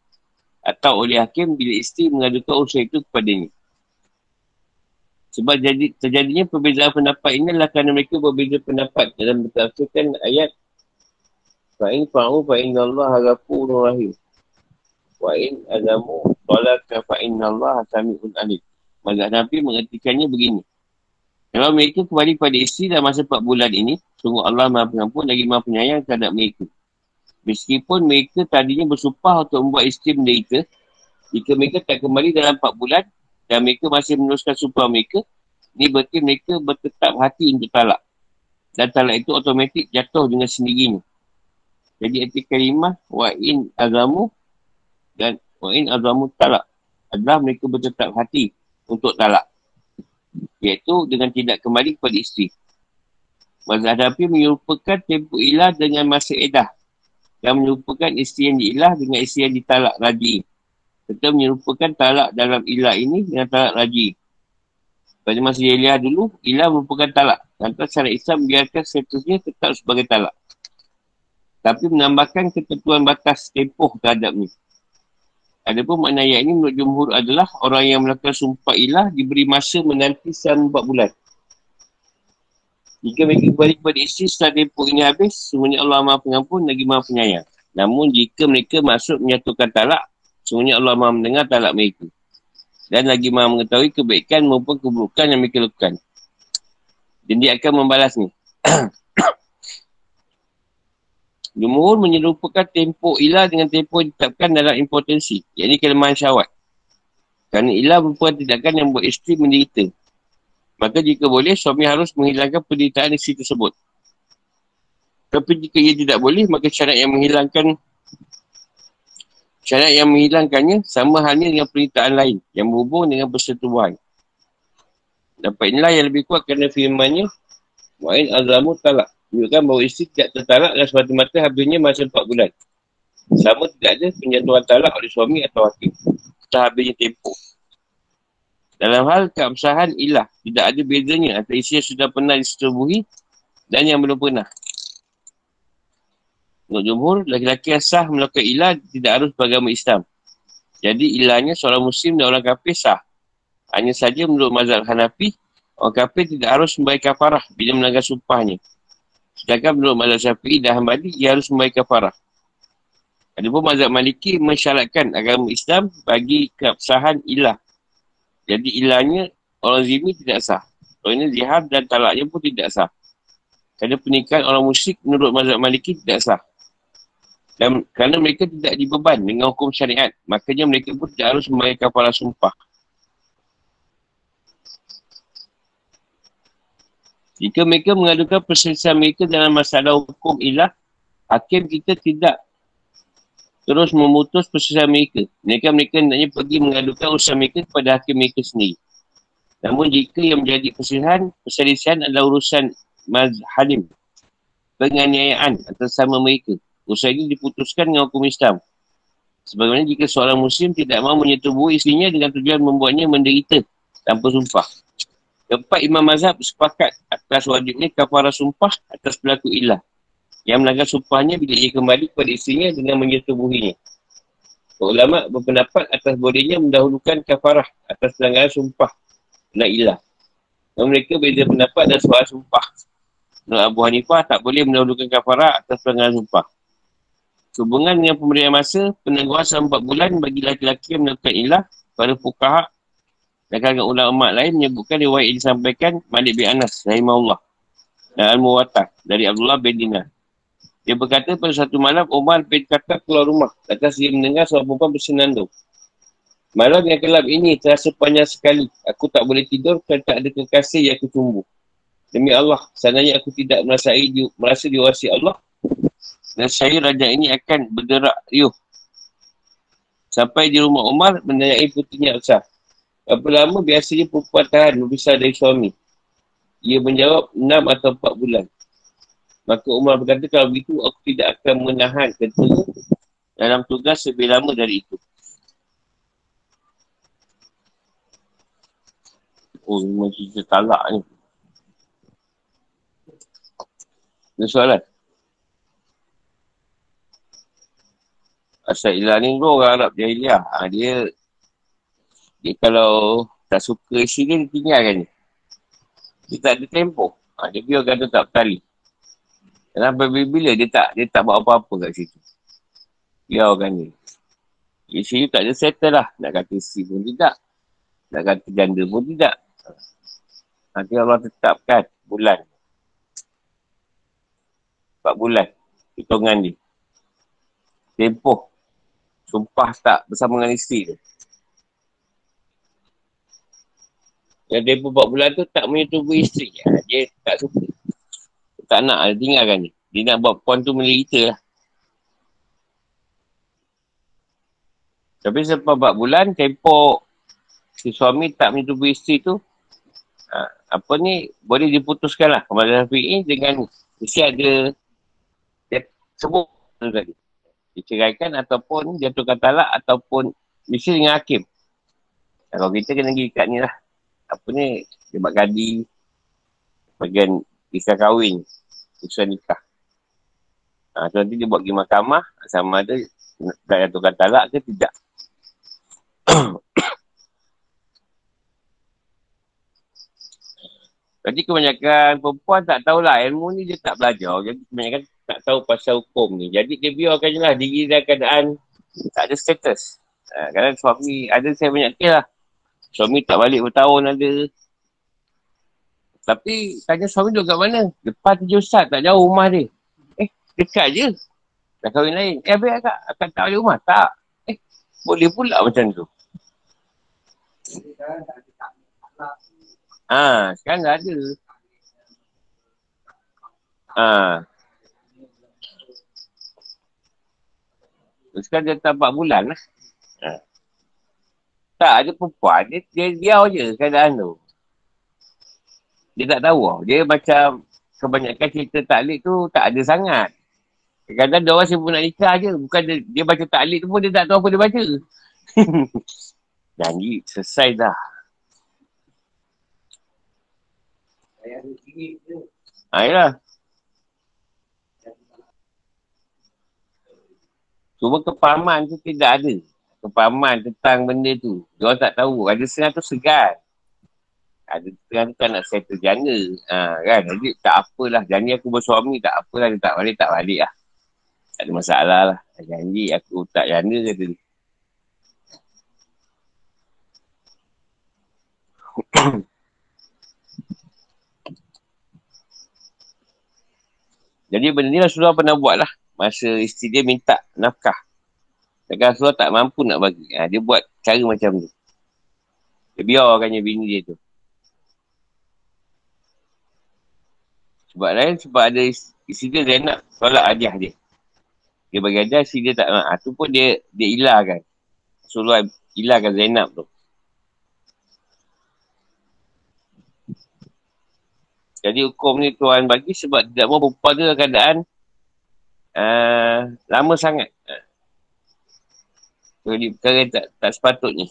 Atau oleh hakim bila isteri mengadukan usaha itu kepadanya. Sebab jadi, terjadinya perbezaan pendapat ini adalah kerana mereka berbeza pendapat dalam bertafsirkan ayat Fa'in fa'u fa'in Allah ghafurur rahim. Wa'in azamu tolaka fa'in Allah sami'un alim. Maka Nabi mengertikannya begini. Kalau mereka kembali pada isteri dalam masa 4 bulan ini, sungguh Allah maha pengampun lagi maha penyayang terhadap mereka. Meskipun mereka tadinya bersumpah untuk membuat isteri mereka, jika mereka tak kembali dalam 4 bulan dan mereka masih meneruskan sumpah mereka, ini berarti mereka bertetap hati untuk talak. Dan talak itu otomatik jatuh dengan sendirinya. Jadi arti kalimah wa'in azamu dan wa'in azamu talak adalah mereka bertetap hati untuk talak iaitu dengan tidak kembali kepada isteri. Mazhab Hanafi menyerupakan tempoh ilah dengan masa edah dan menyerupakan isteri yang diilah dengan isteri yang ditalak lagi. Kita menyerupakan talak dalam ilah ini dengan talak raji. Pada masa jahiliah dulu, ilah merupakan talak. Lantas syariat Islam biarkan statusnya tetap sebagai talak. Tapi menambahkan ketentuan batas tempoh terhadap ni. Ada pun makna ayat ini menurut jumhur adalah orang yang melakukan sumpah ilah diberi masa menanti selama 4 bulan. Jika mereka kembali kepada isteri setelah tempoh ini habis, semuanya Allah maha pengampun lagi maha penyayang. Namun jika mereka masuk menyatukan talak, semuanya Allah maha mendengar talak mereka. Dan lagi maha mengetahui kebaikan maupun keburukan yang mereka lakukan. Dan dia akan membalas ni. Jumhur menyerupakan tempoh ilah dengan tempoh ditetapkan dalam impotensi. Yang ini kelemahan syawat. Kerana ilah merupakan tindakan yang buat isteri menderita. Maka jika boleh, suami harus menghilangkan penderitaan isteri tersebut. Tapi jika ia tidak boleh, maka syarat yang menghilangkan syarat yang menghilangkannya sama halnya dengan penderitaan lain yang berhubung dengan persetubuhan. Dapat inilah yang lebih kuat kerana firmannya Wa'in azamu talak menunjukkan bahawa isteri tidak tertalak dan semata-mata habisnya masa 4 bulan. Sama tidak ada penjatuhan talak oleh suami atau hakim. Setelah habisnya tempoh. Dalam hal keabsahan ilah, tidak ada bedanya antara isteri yang sudah pernah disetubuhi dan yang belum pernah. Untuk jumhur, laki-laki yang sah melakukan ilah tidak harus beragama Islam. Jadi ilahnya seorang muslim dan orang kafir sah. Hanya saja menurut mazhab Hanafi, orang kafir tidak harus membayar kafarah bila melanggar sumpahnya. Sedangkan menurut mazhab syafi'i dan hambali, ia harus membayar kafarah. Ada pun mazhab maliki mensyaratkan agama Islam bagi keabsahan ilah. Jadi ilahnya orang zimi tidak sah. Orang ini zihar dan talaknya pun tidak sah. Kerana pernikahan orang musyrik menurut mazhab maliki tidak sah. Dan kerana mereka tidak dibeban dengan hukum syariat, makanya mereka pun tidak harus membayar kafarah sumpah. Jika mereka mengadukan perselisihan mereka dalam masalah hukum ilah, hakim kita tidak terus memutus perselisihan mereka. Mereka mereka hendaknya pergi mengadukan usaha mereka kepada hakim mereka sendiri. Namun jika yang menjadi perselisihan, perselisihan adalah urusan mazhalim, penganiayaan atas sama mereka. Usaha ini diputuskan dengan hukum Islam. Sebagaimana jika seorang Muslim tidak mahu menyetubuhi istrinya dengan tujuan membuatnya menderita tanpa sumpah. Keempat Imam Mazhab sepakat atas wajibnya kafarah sumpah atas pelaku ilah. Yang melanggar sumpahnya bila ia kembali kepada isterinya dengan menyetubuhinya. Ulama berpendapat atas bolehnya mendahulukan kafarah atas pelanggaran sumpah dan ilah. Dan mereka beza pendapat dan soal sumpah. Menurut Abu Hanifah tak boleh mendahulukan kafarah atas pelanggaran sumpah. Hubungan dengan pemberian masa, penangguhan selama 4 bulan bagi laki-laki yang melakukan ilah pada fukaha dan kalangan ulama lain menyebutkan riwayat yang disampaikan Malik bin Anas, rahimahullah. Dan Al-Muwatah dari Abdullah bin Dinar. Dia berkata pada satu malam, Umar bin Khattab keluar rumah. Atas dia mendengar seorang perempuan bersenandung. Malam yang gelap ini terasa panjang sekali. Aku tak boleh tidur kerana tak ada kekasih yang aku tumbuh. Demi Allah, sananya aku tidak merasa, di, merasa diwasi Allah. Dan saya raja ini akan bergerak riuh. Sampai di rumah Umar, menanyai putrinya Usah. Berapa lama biasanya perempuan tahan berpisah dari suami? Ia menjawab enam atau empat bulan. Maka Umar berkata, kalau begitu aku tidak akan menahan ketua dalam tugas lebih lama dari itu. Oh, memang cerita talak ni. Ada soalan? Asal ilah ni orang Arab Jahiliah. Ha, dia dia kalau tak suka isi dia, dia tinggalkan dia. Dia tak ada tempoh. Ha, dia biar kata tak bertali. Dan bila dia tak dia tak buat apa-apa kat situ. Biarkan dia. Isi tu tak ada settle lah. Nak kata isi pun tidak. Nak kata janda pun tidak. Nanti Allah tetapkan bulan. Empat bulan. Hitungan dia. Tempoh. Sumpah tak bersama dengan isteri tu. Yang tempoh 4 bulan tu tak menyetubuhi isteri. Dia tak suka. Tak nak, dia tinggalkan dia. Dia nak buat puan tu menderita lah. Tapi selepas 4 bulan, tempoh si suami tak menyetubuhi isteri tu, ha, apa ni, boleh diputuskan lah. Kemudian Syafi'i dengan mesti ada dia sebut tadi. Diceraikan ataupun jatuhkan talak ataupun Mesti dengan hakim. Kalau kita kena pergi kat ni lah. Apa ni, buat gadi. Bagian kisah kahwin. Kisah nikah. Ha, so nanti dia buat pergi mahkamah. Sama ada nak jatuhkan talak ke tidak. Jadi kebanyakan perempuan tak tahulah ilmu ni dia tak belajar. Jadi kebanyakan tak tahu pasal hukum ni. Jadi dia biarkan je lah diri dalam keadaan tak ada status. Ha, kadang suami, ada saya banyak kes lah. Suami tak balik bertahun ada. Tapi tanya suami duduk kat mana? Depan tujuh ustaz, tak jauh rumah dia. Eh, dekat je. Dah kahwin lain. Eh, habis akak, akak tak balik rumah? Tak. Eh, boleh pula macam tu. Ha, sekarang dah ada. Ha. Sekarang tak 4 bulan lah. Ha. Tak, ada perempuan. Dia, dia diau je keadaan tu. Dia tak tahu. Dia macam kebanyakan cerita taklik tu tak ada sangat. Kadang-kadang dia orang sibuk nak nikah je. Bukan dia, dia baca taklik tu pun dia tak tahu apa dia baca. Janji, selesai dah. Ayolah. Cuma kepahaman tu tidak ada. Kepahaman tentang benda tu. Dia tak tahu. Ada setengah tu segan. Ada setengah tu tak nak settle janda. Ha, kan? Jadi tak apalah. Janji aku bersuami tak apalah. Dia tak balik, tak balik lah. Tak ada masalah lah. Janji aku tak janda kata dia. Jadi benda ni Rasulullah pernah buat lah. Masa isteri dia minta nafkah. Takkan Rasulullah tak mampu nak bagi. Ha, dia buat cara macam tu. Dia biarkannya bini dia tu. Sebab lain, sebab ada isteri dia Zainab tolak hadiah dia. Dia bagi hadiah, isteri dia tak nak. Ha, tu pun dia dia ilahkan. Rasulullah ilahkan Zainab tu. Jadi hukum ni Tuhan bagi sebab tidak mahu dalam keadaan uh, lama sangat. Jadi perkara yang tak, tak sepatutnya.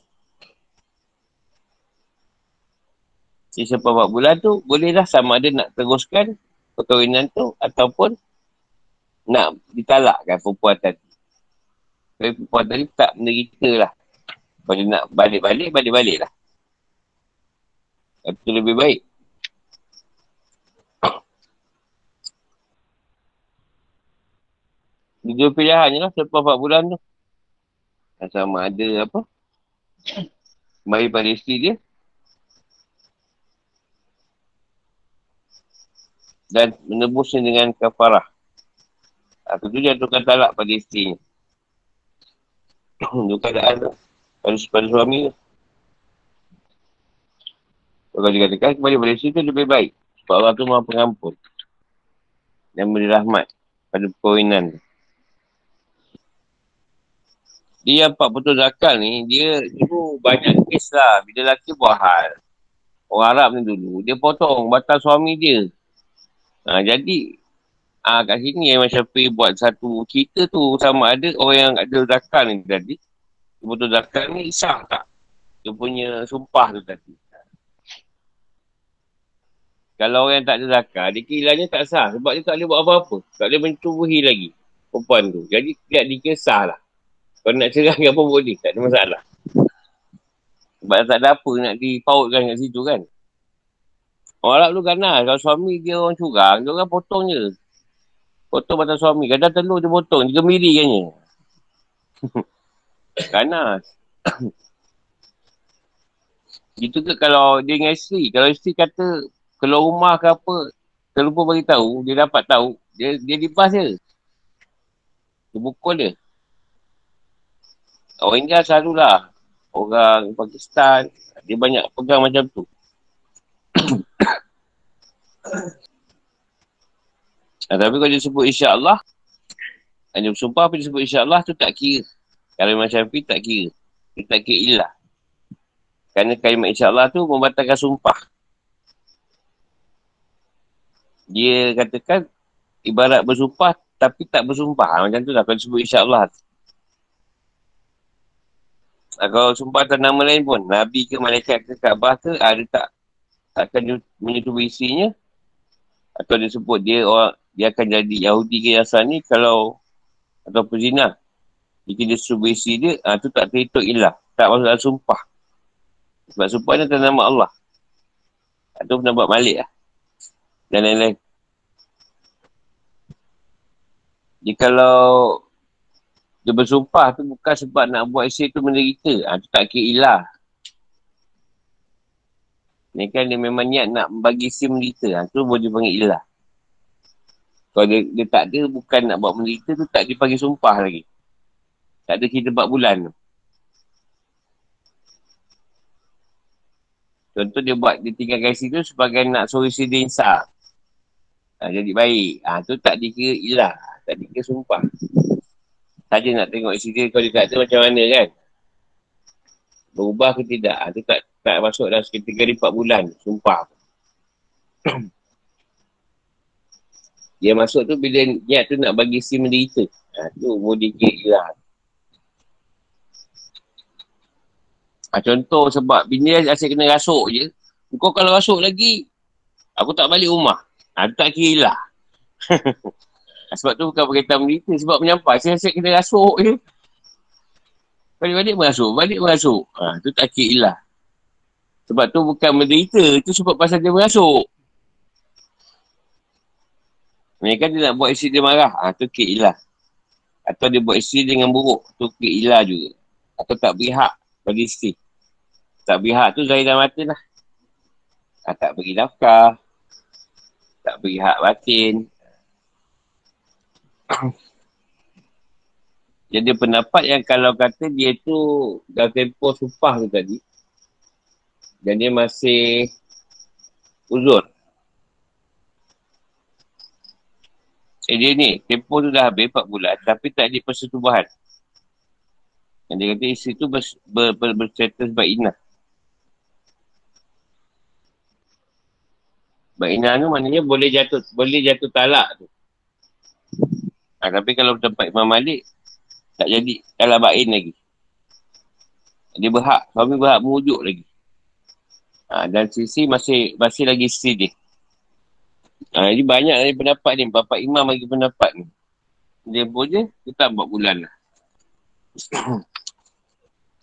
Sebab 4 bulan tu bolehlah sama ada nak teruskan perkahwinan tu ataupun nak ditalakkan perempuan tadi. Tapi perempuan tadi tak menderita lah. Kalau nak balik-balik, balik-balik lah. Itu lebih baik. Dua pilihan je lah selepas 4 bulan tu. Sama ada apa. Mari pada isteri dia. Dan menebusnya dengan kafarah. Atau tu jatuhkan talak pada isteri ni. Itu keadaan tu. Pada, pada suami tu. Kalau dikatakan kembali pada isteri tu lebih baik. Sebab Allah tu maha pengampun. Dan beri rahmat pada perkahwinan tu. Dia Pak Betul Zakal ni, dia dulu banyak kes lah. Bila lelaki buat hal. Orang Arab ni dulu. Dia potong batal suami dia. Ha, jadi, ha, kat sini yang Macam Syafiq buat satu cerita tu sama ada orang yang ada zakal ni tadi. Betul zakal ni sah tak? Dia punya sumpah tu tadi. Kalau orang yang tak ada zakal, dia kiranya tak sah. Sebab dia tak boleh buat apa-apa. Tak boleh mencubuhi lagi perempuan tu. Jadi, dia dikisah lah. Kalau nak cerah ke apa boleh, tak ada masalah. Sebab tak ada apa nak dipautkan kat situ kan. Orang Arab tu lah, kalau suami dia orang curang, dia orang potong je. Potong batas suami, kadang telur dia potong, dia gemiri kan je. Ganas. Itu ke kalau dia dengan isteri, kalau isteri kata keluar rumah ke apa, terlupa beritahu, dia dapat tahu, dia dia libas je. Dia pukul dia. Orang India selalulah. Orang Pakistan. Dia banyak pegang macam tu. nah, tapi kalau dia sebut insyaAllah. Dia bersumpah apa dia sebut insyaAllah tu tak kira. Kalau macam Syafiq tak kira. Dia tak kira ilah. Kerana kalimat insyaAllah tu membatalkan sumpah. Dia katakan ibarat bersumpah tapi tak bersumpah. Macam tu lah kalau sebut insyaAllah tu. Kalau sumpah atas nama lain pun, Nabi ke Malaikat ke Kaabah ke, ada tak takkan menyetubui isinya. Atau dia sebut dia orang dia akan jadi Yahudi ke Yasani kalau atau pezina jika dia sebut isi dia ha, tu tak terhitung ilah. Tak masuk dalam sumpah. Sebab sumpah ni atas nama Allah. Atau pendapat balik lah. Dan lain-lain. Jadi kalau dia bersumpah tu bukan sebab nak buat isi tu menderita. Ha, tu tak kira ilah. Ni kan dia memang niat nak bagi sim menderita. Ha, tu boleh dipanggil ilah. Kalau dia, dia tak ada, bukan nak buat menderita tu tak dipanggil sumpah lagi. Tak ada kita buat bulan tu. Contoh dia buat, dia tinggalkan situ sebagai nak solusi dia insaf. Ha, jadi baik. Ha, tu tak dikira ilah. Tak dikira sumpah. Saja nak tengok isi dia dia tak ada macam mana kan. Berubah ke tidak. Ha, tu tak tak masuk dalam kategori 4 bulan. Sumpah. Dia masuk tu bila niat tu nak bagi si menderita. Ha, tu boleh kira lah. Ha, contoh sebab bini asyik kena rasuk je. Kau kalau rasuk lagi, aku tak balik rumah. Ha, tu tak kira lah. sebab tu bukan berkaitan menderita. Sebab menyampai, saya asyik kena rasuk je. Balik-balik merasuk, balik merasuk. Ha, tu tak kira lah. Sebab tu bukan menderita. Itu sebab pasal dia merasuk. Mereka dia nak buat isteri dia marah. Ha, tu ke ilah. Atau dia buat isteri dengan buruk. Tu ke ilah juga. Atau tak beri hak bagi isteri. Tak beri hak tu zahir dan mata lah. Ha, tak beri nafkah. Tak beri hak batin. Jadi pendapat yang kalau kata dia tu dah tempoh sumpah tu tadi. Dan dia masih uzur. Eh dia ni, tempoh tu dah habis 4 bulan tapi tak ada persetubuhan. Dan dia kata isteri tu ber, ber, ber, berstatus ba'inah. Ba'inah tu maknanya boleh jatuh boleh jatuh talak tu. Ha, tapi kalau tempat Imam Malik, tak jadi talak ba'in lagi. Dia berhak, suami berhak merujuk lagi. Ha, dan sisi masih masih lagi isteri dia. Ha, jadi banyak lagi pendapat ni. Bapak Imam bagi pendapat ni. Dia pun je, kita buat bulan lah.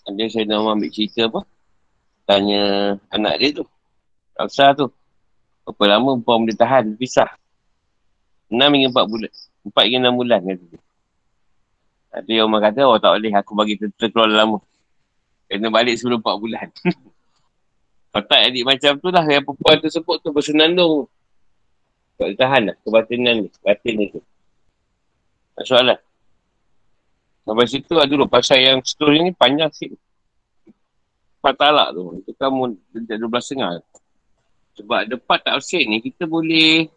Ada saya nak ambil cerita apa. Tanya anak dia tu. Aksa tu. Berapa lama perempuan boleh tahan, pisah. 6 hingga 4 bulan. 4 hingga 6 bulan kata dia. Ada yang orang kata, oh tak boleh aku bagi terkeluar lama. Kena balik sebelum 4 bulan. Kalau tak adik macam tu lah yang perempuan tersebut tu bersenandung. Tak tahan lah kebatinan ni. Batin ni tu. Tak soalan. Sampai situ lah dulu. Pasal yang story ni panjang sikit. Empat talak tu. Itu kamu sejak 12 setengah. Sebab depan tak usik ni kita boleh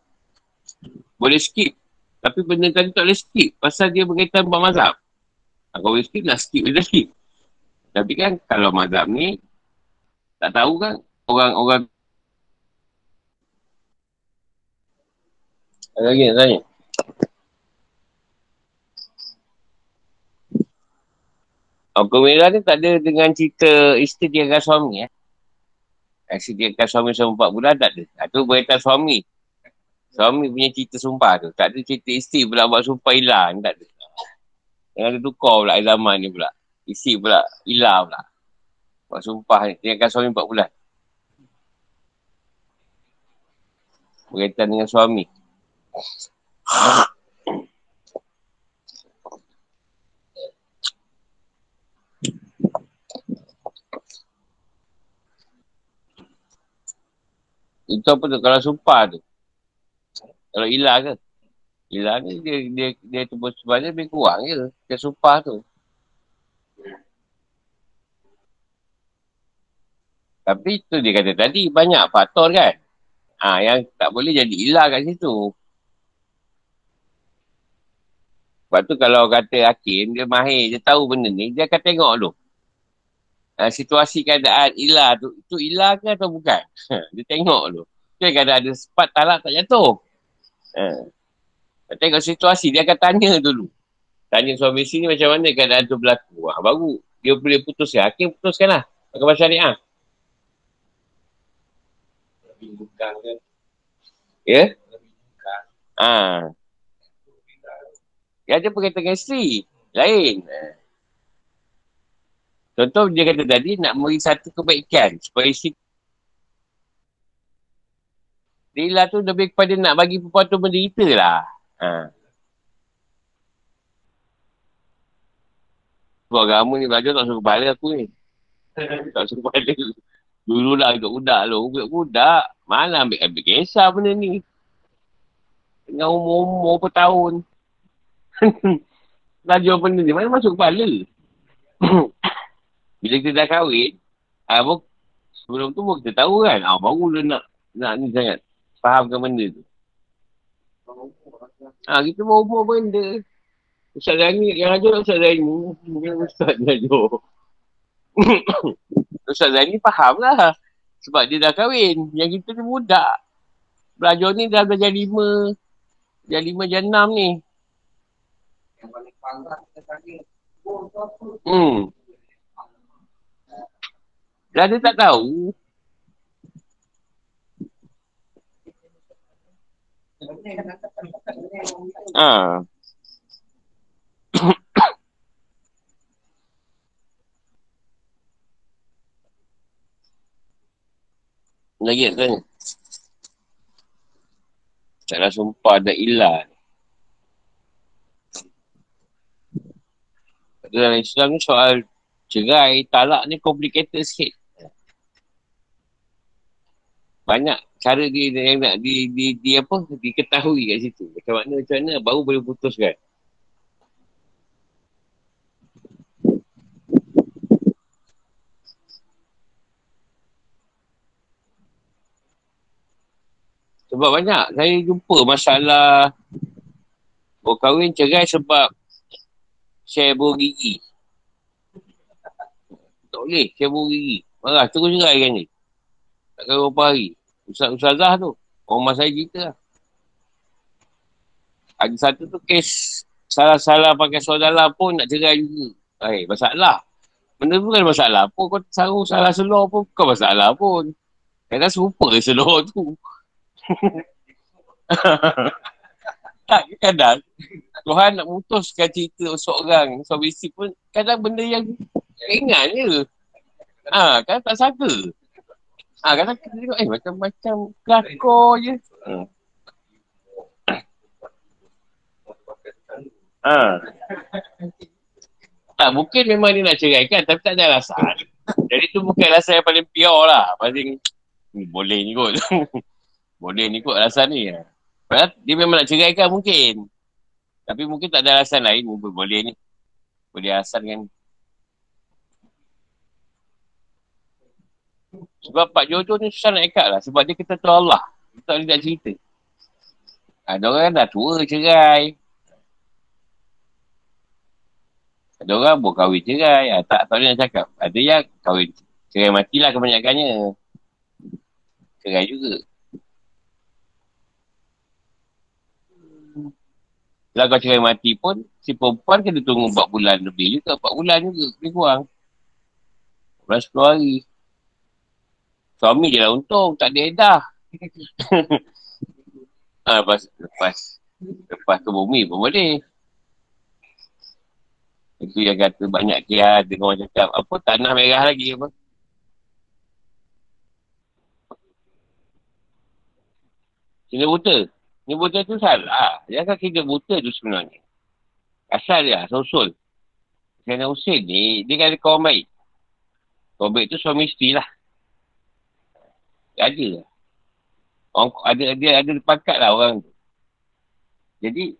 boleh skip. Tapi benda tadi tak boleh skip. Pasal dia berkaitan buat mazhab. Kalau boleh skip nak skip, boleh skip. Tapi kan kalau mazhab ni tak tahu kan orang-orang Ada lagi nak tanya? Hukum merah ni tak ada dengan cerita isteri dia dengan suami eh. Isteri dia dengan suami selama 4 bulan tak ada. Itu berkaitan suami. Suami punya cerita sumpah tu. Tak ada cerita isteri pula buat sumpah hilang. Tak ada. Yang ada tukar pula zaman ni pula. Isteri pula hilang pula. Buat sumpah ni. Dengan suami 4 bulan. berkaitan dengan suami. Itu apa tu? Kalau sumpah tu. Kalau ilah ke? Ilah ni dia dia dia tu sebenarnya lebih kurang je. Dia sumpah tu. Tapi tu dia kata tadi banyak faktor kan. Ha, yang tak boleh jadi ilah kat situ. Sebab tu kalau kata Hakim, dia mahir, dia tahu benda ni, dia akan tengok tu. Ha, situasi keadaan ilah tu, tu ilah ke atau bukan? dia tengok tu. Dia akan ada sepat talak tak jatuh. Ha. Tengok situasi, dia akan tanya dulu. Tanya suami sini macam mana keadaan tu berlaku. Ha, baru dia boleh putuskan. Hakim putuskan lah. Mahkamah syariah. Bukan kan? Ya? Ha. Dia ada berkaitan dengan isteri. Lain. Contoh dia kata tadi nak beri satu kebaikan supaya isteri Lila tu lebih kepada nak bagi perempuan tu menderita lah. Ha. Sebab agama ni belajar tak suruh kepala aku ni. tak suruh kepala. Dulu lah ikut budak lu. Budak-budak. Mana ambil, ambil kisah benda ni. Dengan umur-umur per tahun. belajar benda ni. Mana masuk kepala? Bila kita dah kahwin. Ah, sebelum tu pun kita tahu kan. Ah, baru dia nak, nak ni sangat. Fahamkan benda tu. Ah, kita baru umur benda. Ustaz Zani, yang ajar Ustaz. Bukan Ustaz Najur. Ustaz Zani faham lah. Sebab dia dah kahwin. Yang kita ni budak. Belajar ni dah belajar lima. Yang lima, yang enam ni. Yang paling panggang kita tadi. Hmm. Dah dia tak tahu. Ah. Lagi kan? Cara sumpah ada ilah. Dalam Islam ni soal cerai, talak ni complicated sikit. Banyak cara dia yang nak di, di, di, apa, diketahui kat situ. Macam mana, macam mana baru boleh putuskan. Sebab banyak saya jumpa masalah orang kahwin cerai sebab share buah gigi. Tak boleh share buah gigi. Marah terus cerai kan ni. Tak kira berapa hari. Ustaz-ustazah tu. Orang saya cerita lah. Ada satu tu kes salah-salah pakai saudara pun nak cerai juga. Eh, masalah. Benda tu kan masalah pun. Kau sarung salah seluar pun bukan masalah pun. Kadang serupa seluar tu tak, kadang Tuhan nak mutuskan cerita seorang suami isteri pun kadang benda yang ringan je. Ha, kadang tak sangka. Ha, kadang kita tengok eh macam-macam kelakor je. Ha. Tak, mungkin memang dia nak ceraikan tapi tak ada alasan. Jadi tu bukan alasan yang paling pure lah. Paling boleh ni kot. Boleh ni kot alasan ni. Padahal dia memang nak ceraikan mungkin. Tapi mungkin tak ada alasan lain. Boleh ni. Boleh alasan kan. Sebab Pak Jodoh ni susah nak ikat lah. Sebab dia kata tu Allah. Dia tak boleh nak cerita. Ada orang kan dah tua cerai. Ada orang pun kahwin cerai. Ah, tak, tak boleh nak cakap. Ada yang kahwin cerai matilah kebanyakannya. Cerai juga. Kalau kau cerai mati pun, si perempuan kena tunggu 4 bulan lebih juga. 4 bulan juga, lebih kurang. 11 10 hari. Suami je lah untung, tak ada edah. ha, lepas, lepas, lepas ke bumi pun boleh. Itu yang kata banyak kia dengan orang cakap, apa tanah merah lagi apa. Sini buta. Ni buta tu salah. Dia kan kira buta tu sebenarnya. Asal dia, asal-usul. Kerana Hussein ni, dia kan kawan baik. Kawan baik tu suami isteri lah. Dia ada. Orang, ada, dia ada pakat lah orang tu. Jadi,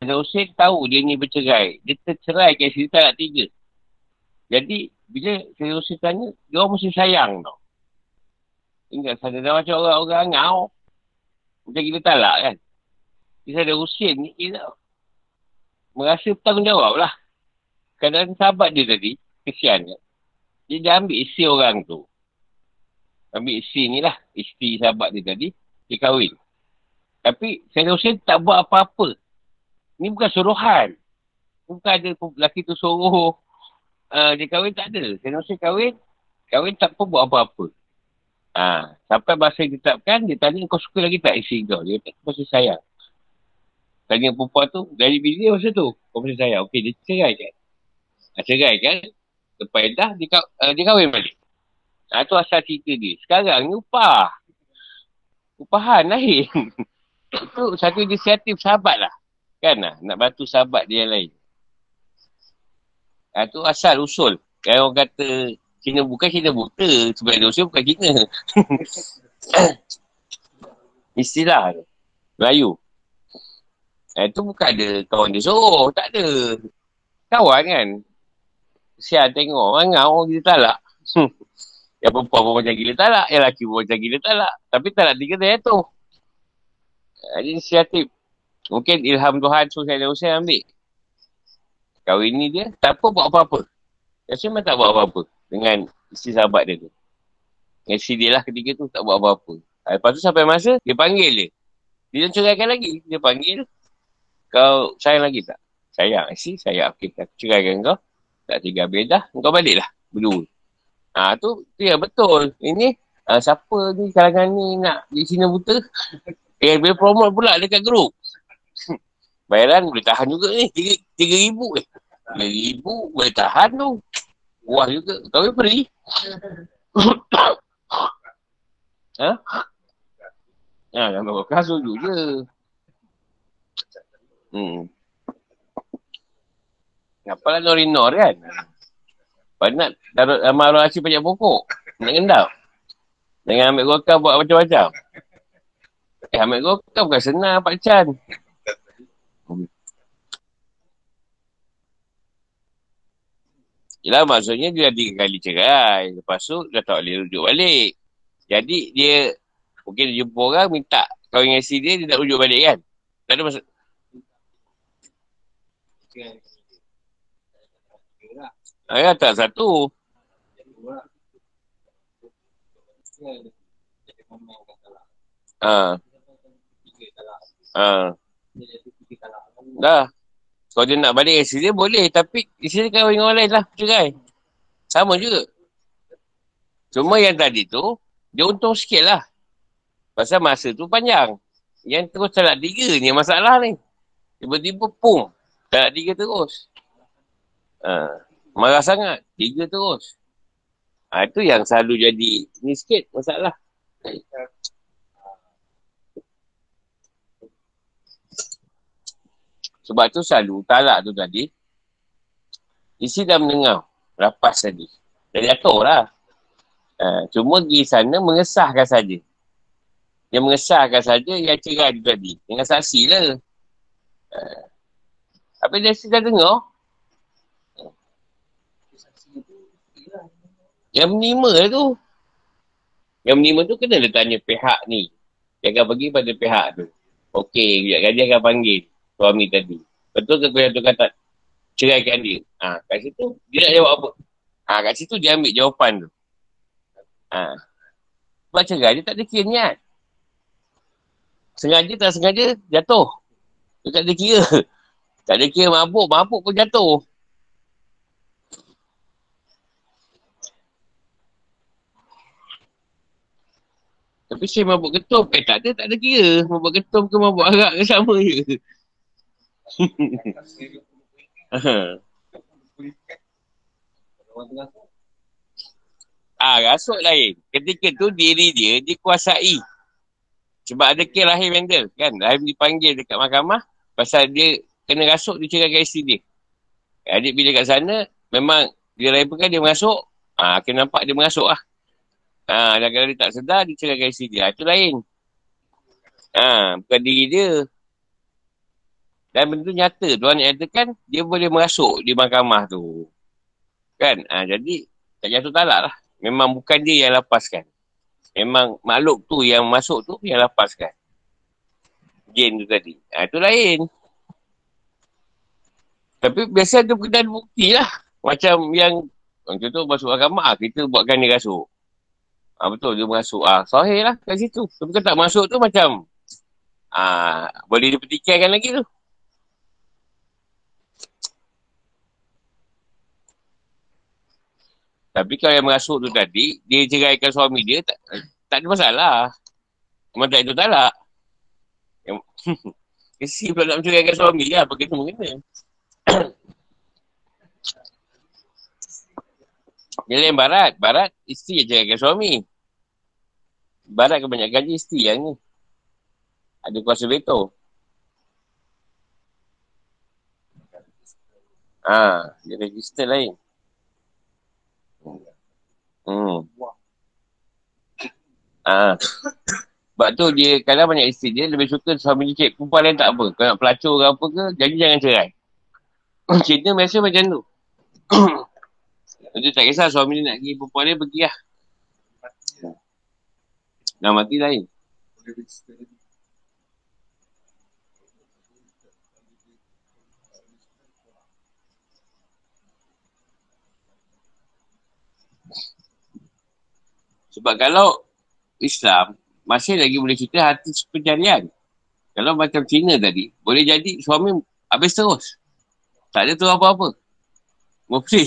Kerana Hussein tahu dia ni bercerai. Dia tercerai ke isteri tak nak tiga. Jadi, bila Kerana Hussein tanya, dia orang mesti sayang tau. Ingat, sadar macam orang-orang ngau. Macam kita talak kan. Kita ada usia ni, kita merasa bertanggungjawab lah. Kadang sahabat dia tadi, kesian kan. Dia dah ambil isi orang tu. Ambil isi ni lah. Isteri sahabat dia tadi, dia kahwin. Tapi saya Hussein tak buat apa-apa. Ni bukan suruhan. Bukan ada lelaki tu suruh uh, dia kahwin tak ada. Senosia kahwin, kahwin tak pun buat apa-apa. Ha, sampai masa ditetapkan, dia tanya kau suka lagi tak isteri kau? Dia kata, kau sayang. Tanya perempuan tu, dari bila masa tu? Kau masih sayang. Okey, dia cerai kan? Ha, cerai kan? Lepas dah, dia, uh, dia kahwin balik. Ha, tu asal cerita dia. Sekarang ni upah. Upahan lain. Itu satu inisiatif sahabat lah. Kan lah? Nak bantu sahabat dia yang lain. Ha, tu asal usul. Kalau orang kata Cina bukan Cina buta. Sebenarnya usul bukan Cina. Istilah tu. Melayu. Ha, itu bukan ada kawan dia suruh. Tak ada. Kawan kan. Siap tengok. Orang kita talak. Yang perempuan pun macam gila talak. Yang lelaki pun macam gila talak. Tapi talak tiga dia tu. Ini inisiatif. Mungkin ilham Tuhan suruh saya Hussein ambil. Kahwin ni dia tak apa buat apa-apa. Yasin memang tak buat apa-apa. Dengan isteri sahabat dia tu. Dengan isteri dia lah ketika tu tak buat apa-apa. Lepas tu sampai masa dia panggil dia. Dia tak ceraikan lagi. Dia panggil. Kau sayang lagi tak? Sayang. Isteri sayang. Okey. Aku ceraikan kau. Tak tiga beda. Kau balik lah. Berdua. Ha, tu, tu ya betul. Ini uh, siapa ni kalangan ni nak di Cina buta? Eh, boleh promote pula dekat grup. Bayaran boleh tahan juga ni. Tiga, ribu eh. Tiga ribu boleh tahan tu. Wah juga. Kau beri. ha? Ha, kalau kau sujud je. Hmm. Apalah Norinor kan? Penat taruh amal orang asyik banyak pokok. Nak gendap. Dengan ambil golkar buat macam-macam. Eh, ambil golkar bukan senang Pak Chan. Yelah maksudnya dia dah tiga kali cerai. Lepas tu dah tak boleh rujuk balik. Jadi dia mungkin dia jumpa orang minta kawan dengan si dia, dia nak rujuk balik kan? Tak ada maksud. Ayah tak satu. Ha. Ha. Dah. Kalau dia nak balik isteri dia boleh. Tapi isteri dia kahwin dengan orang lain lah. Cerai. Sama juga. Cuma yang tadi tu, dia untung sikit lah. Pasal masa tu panjang. Yang terus talak tiga ni masalah ni. Tiba-tiba pum. Talak tiga terus. Haa. Marah sangat. Tiga terus. Ha, itu yang selalu jadi ni sikit masalah. Sebab tu selalu talak tu tadi. Isi dah mendengar. Rapas tadi. Dah jatuh lah. Ha, cuma pergi sana mengesahkan saja. Dia mengesahkan saja yang cerai tu tadi. Dengan saksi lah. Ha. Apa dia dah dengar? Yang menima tu. Yang menima tu kena dia tanya pihak ni. Dia akan pergi pada pihak tu. Okey, kejap dia akan panggil suami tadi. Betul ke pihak tu kata ceraikan dia? Ha, kat situ dia nak jawab apa? Ha, kat situ dia ambil jawapan tu. Ha. Sebab cerai dia tak ada kira niat. Sengaja tak sengaja jatuh. Dia tak ada kira. Tak ada kira mabuk, mabuk pun jatuh. Tapi saya mabuk ketum. Eh tak ada, tak ada kira. Mabuk ketum ke mabuk arak ke sama je. ah, rasuk lain. Ketika tu diri dia dikuasai. Sebab ada kes lahir Mendel kan. Lahir dipanggil dekat mahkamah. Pasal dia kena rasuk dia cerai kat isteri dia. Adik bila kat sana, memang dia lahir kan dia merasuk. Ah, kena nampak dia merasuk lah. Ha, dan kalau dia tak sedar, dia ceraikan isteri dia. Itu lain. Ha, bukan diri dia. Dan benda nyata. Tuan nyatakan, dia boleh merasuk di mahkamah tu. Kan? Ha, jadi, tak jatuh talak lah. Memang bukan dia yang lepaskan. Memang makhluk tu yang masuk tu yang lepaskan. Jin tu tadi. Ha, itu lain. Tapi biasa kena bukti lah. Macam yang, contoh masuk agama, kita buatkan dia rasuk. Ha, betul dia masuk. Ha, sahih lah kat situ. Tapi kalau tak masuk tu macam ha, boleh dipertikaikan lagi tu. Tapi kalau yang merasuk tu tadi, dia ceraikan suami dia, tak, tak ada masalah. Memang tak ada talak. Kesi pula nak menceraikan suami lah, apa kena Dia yang barat. Barat, isteri yang ceraikan suami. Barat kebanyakan isteri yang ni. Ada kuasa veto. Ha, dia register lain. Hmm. Ha. Sebab tu dia, kalau banyak isteri dia, lebih suka suami dia cek perempuan lain tak apa. Kalau nak pelacur ke apa ke, jadi jangan cerai. Cinta biasa macam tu. Jadi tak kisah suami dia nak pergi perempuan dia, pergi lah. Nak mati lain. Sebab kalau Islam masih lagi boleh cerita hati pencarian. Kalau macam Cina tadi, boleh jadi suami habis terus. Tak ada tu apa-apa. Mufti.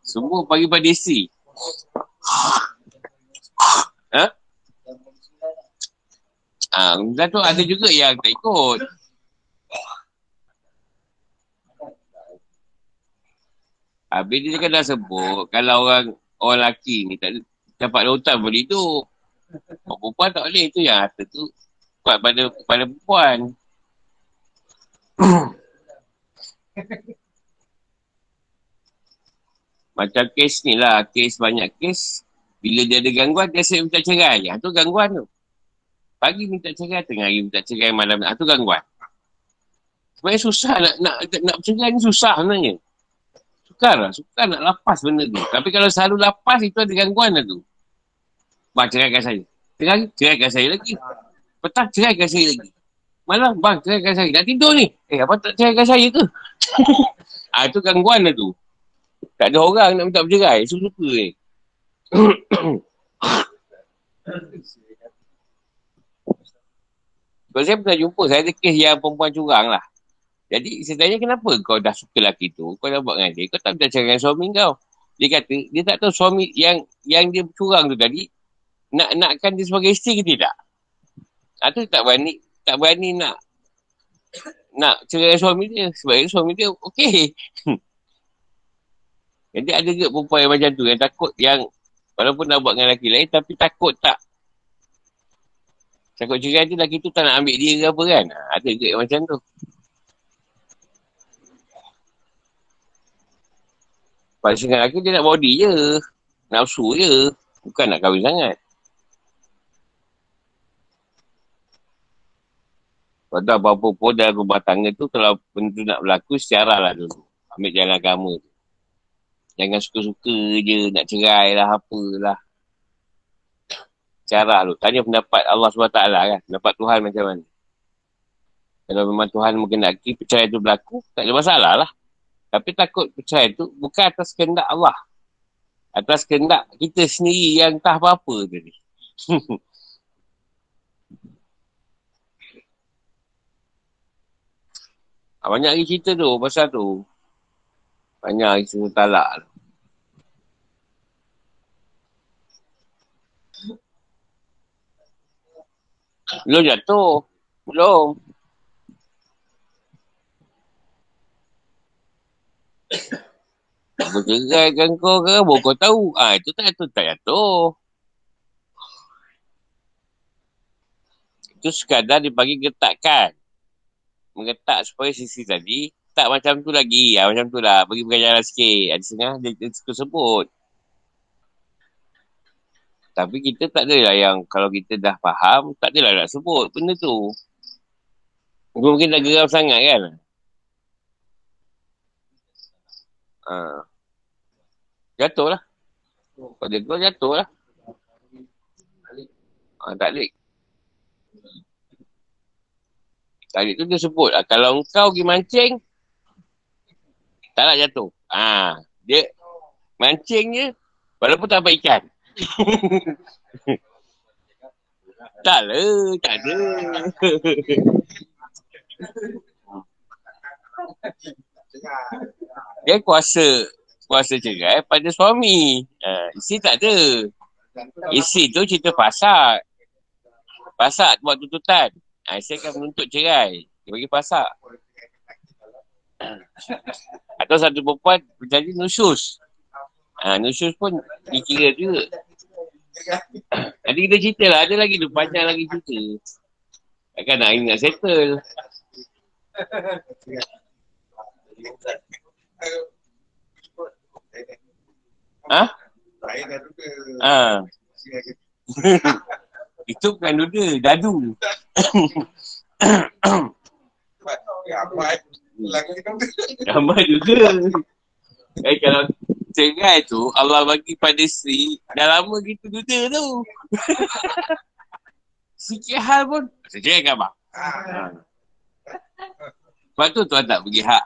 Semua pagi pada isteri. Ha? Ha, tu ada juga yang tak ikut. Habis dia kan dah sebut, kalau orang orang lelaki ni tak dapat lautan boleh hidup. Orang perempuan tak boleh. Itu yang harta tu pada, pada perempuan. Macam kes ni lah. Kes banyak kes. Bila dia ada gangguan, dia asyik minta cerai. Yang tu gangguan tu. Pagi minta cerai, tengah hari minta cerai, malam. Itu gangguan. Sebenarnya susah nak nak, nak, nak cerai ni susah sebenarnya. Sukar lah. Sukar nak lapas benda tu. Tapi kalau selalu lapas, itu ada gangguan lah tu. Bang, ceraikan saya. Tengah hari, ceraikan saya lagi. Petang, ceraikan saya lagi. Malam, bang, ceraikan saya. Dah tidur ni. Eh, apa tak ceraikan saya ke? ah, itu gangguan lah tu. Tak ada orang nak minta bercerai. Suka-suka ni. Sebab saya pernah jumpa, saya ada kes yang perempuan curang lah. Jadi saya tanya kenapa kau dah suka lelaki tu, kau dah buat dengan dia, kau tak minta cerai dengan suami kau. Dia kata, dia tak tahu suami yang yang dia curang tu tadi, nak nakkan dia sebagai isteri ke tidak? Atau tak berani, tak berani nak nak cerai suami dia. Sebab suami dia okey. Jadi ada ke perempuan yang macam tu yang takut yang walaupun nak buat dengan lelaki lain tapi takut tak. Takut cerai tu lelaki tu tak nak ambil dia ke apa kan. Ha, ada ke macam tu. Pasal dengan lelaki dia nak body je. Nafsu je. Bukan nak kahwin sangat. Pada apa-apa pun dalam rumah tangga tu kalau benda tu nak berlaku secara lah dulu. Ambil jalan agama tu. Jangan suka-suka je nak cerai lah apalah. Cara lu. Tanya pendapat Allah SWT kan. Pendapat Tuhan macam mana. Kalau memang Tuhan mungkin nak percaya tu berlaku, tak ada masalah lah. Tapi takut percaya tu bukan atas kehendak Allah. Atas kehendak kita sendiri yang tak apa-apa tadi. Ah, banyak lagi cerita tu pasal tu. Banyak cerita talak tu. Belum jatuh. Belum. Berceraikan kau ke? Baru kau tahu. Ah itu tak jatuh. Tak jatuh. Itu sekadar dibagi getakkan mengetak supaya sisi tadi tak macam tu lagi. Ya, macam tu lah. Bagi pengajaran sikit. Ada setengah dia, dia suka sebut. Tapi kita tak adalah yang kalau kita dah faham, tak adalah nak sebut benda tu. Mungkin dah geram sangat kan? Ha. Jatuh lah. Kalau dia kau jatuh lah. Ha, tak boleh. Tadi tu dia sebut lah, kalau engkau pergi mancing, tak nak jatuh. Ha, dia mancing je, walaupun tak dapat ikan. tak lah, tak ada. dia kuasa kuasa cerai pada suami. Ha, isteri tak ada. Isteri tu cerita pasak. Pasak buat tuntutan. Ha, isteri akan menuntut cerai. Dia bagi pasak. Atau satu perempuan berjanji nusus. Ha, nusus pun dikira juga. Nanti kita cerita lah. Ada lagi tu. Panjang lagi cerita. Takkan nak ingat settle. Ha? Ha. Itu bukan duda, dadu. Ramai juga. Eh kalau cerai tu Allah bagi pada isteri dah lama gitu duda tu. Sikit hal pun cerai kan bang? Ha. Sebab tu tuan tak bagi hak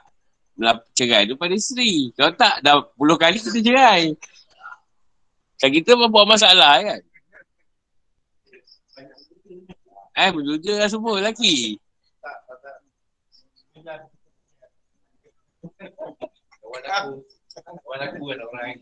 cerai tu pada isteri. Kalau tak dah puluh kali kita cerai. Kan kita pun buat masalah kan. Eh, berduda lah semua lelaki. Kawan aku, kawan aku kan orang lain.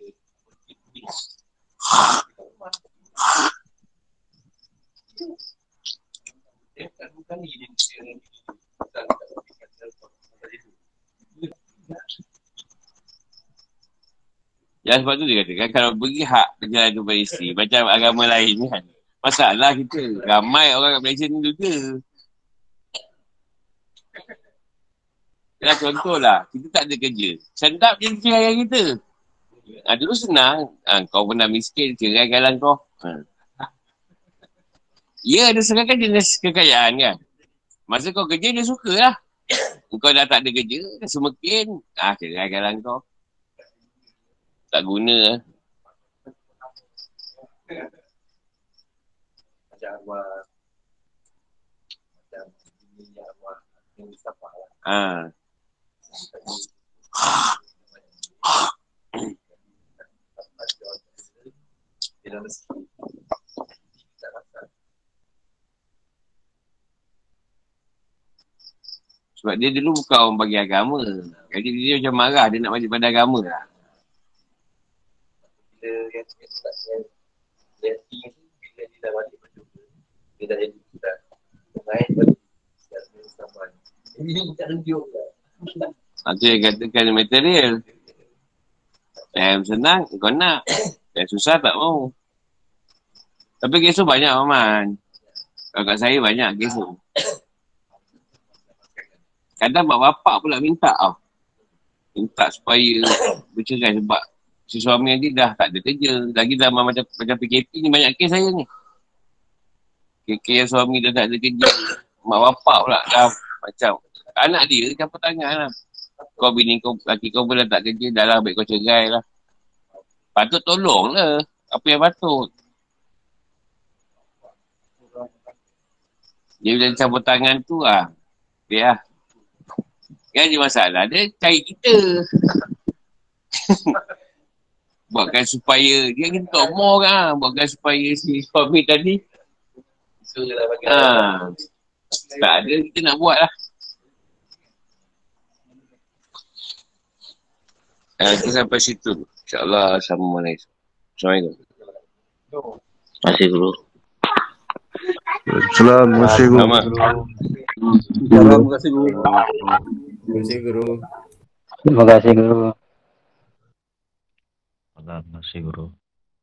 Ya sebab tu dia kata kalau bagi hak berjalan kepada isteri macam agama lain kan. Masalah kita. Ramai orang kat Malaysia ni juga. Ya contoh lah. Kita tak ada kerja. Sendap je cerai kita. Ha, dulu senang. Ha, kau pernah miskin, cerai galang kau. Ha. Ya, ada sekarang jenis kekayaan kan. Masa kau kerja, dia suka lah. Kau dah tak ada kerja, dah semakin. Ha, cerai galang kau. Tak guna lah. Ah. Sebab dia dulu bukan orang bagi agama. Jadi dia macam marah, dia nak balik pada agama. Bila yang yang bila dia dah balik dia dah jadi budak. Lain bagi ini tak tunjuk. Nanti yang katakan material. Yang senang, kau nak. Yang susah tak mau. Tapi kisah banyak, Maman. Kalau kat saya banyak kisah. Kadang mak bapak pula minta tau. Minta supaya bercerai sebab si suami nanti dah tak ada kerja. Lagi zaman macam, macam PKP ni banyak kes saya ni. Kes yang suami dah tak ada kerja. Mak bapak pula dah macam anak dia campur tangan lah. Kau bini kau, laki kau pun dah tak kerja, dah lah baik kau cerai lah. Patut tolong lah. Apa yang patut? Dia bila campur tangan tu lah. Dia lah. Kan dia masalah, dia cari kita. Buatkan supaya, dia kena tak mau kan. Buatkan supaya si suami tadi. Ha. Tak ada, kita nak buat lah. Eh, kita sampai situ. InsyaAllah sama mana itu. Assalamualaikum. Terima kasih guru. Assalamualaikum. Terima kasih guru. Terima kasih guru. Terima kasih guru. Terima kasih guru. Terima kasih guru.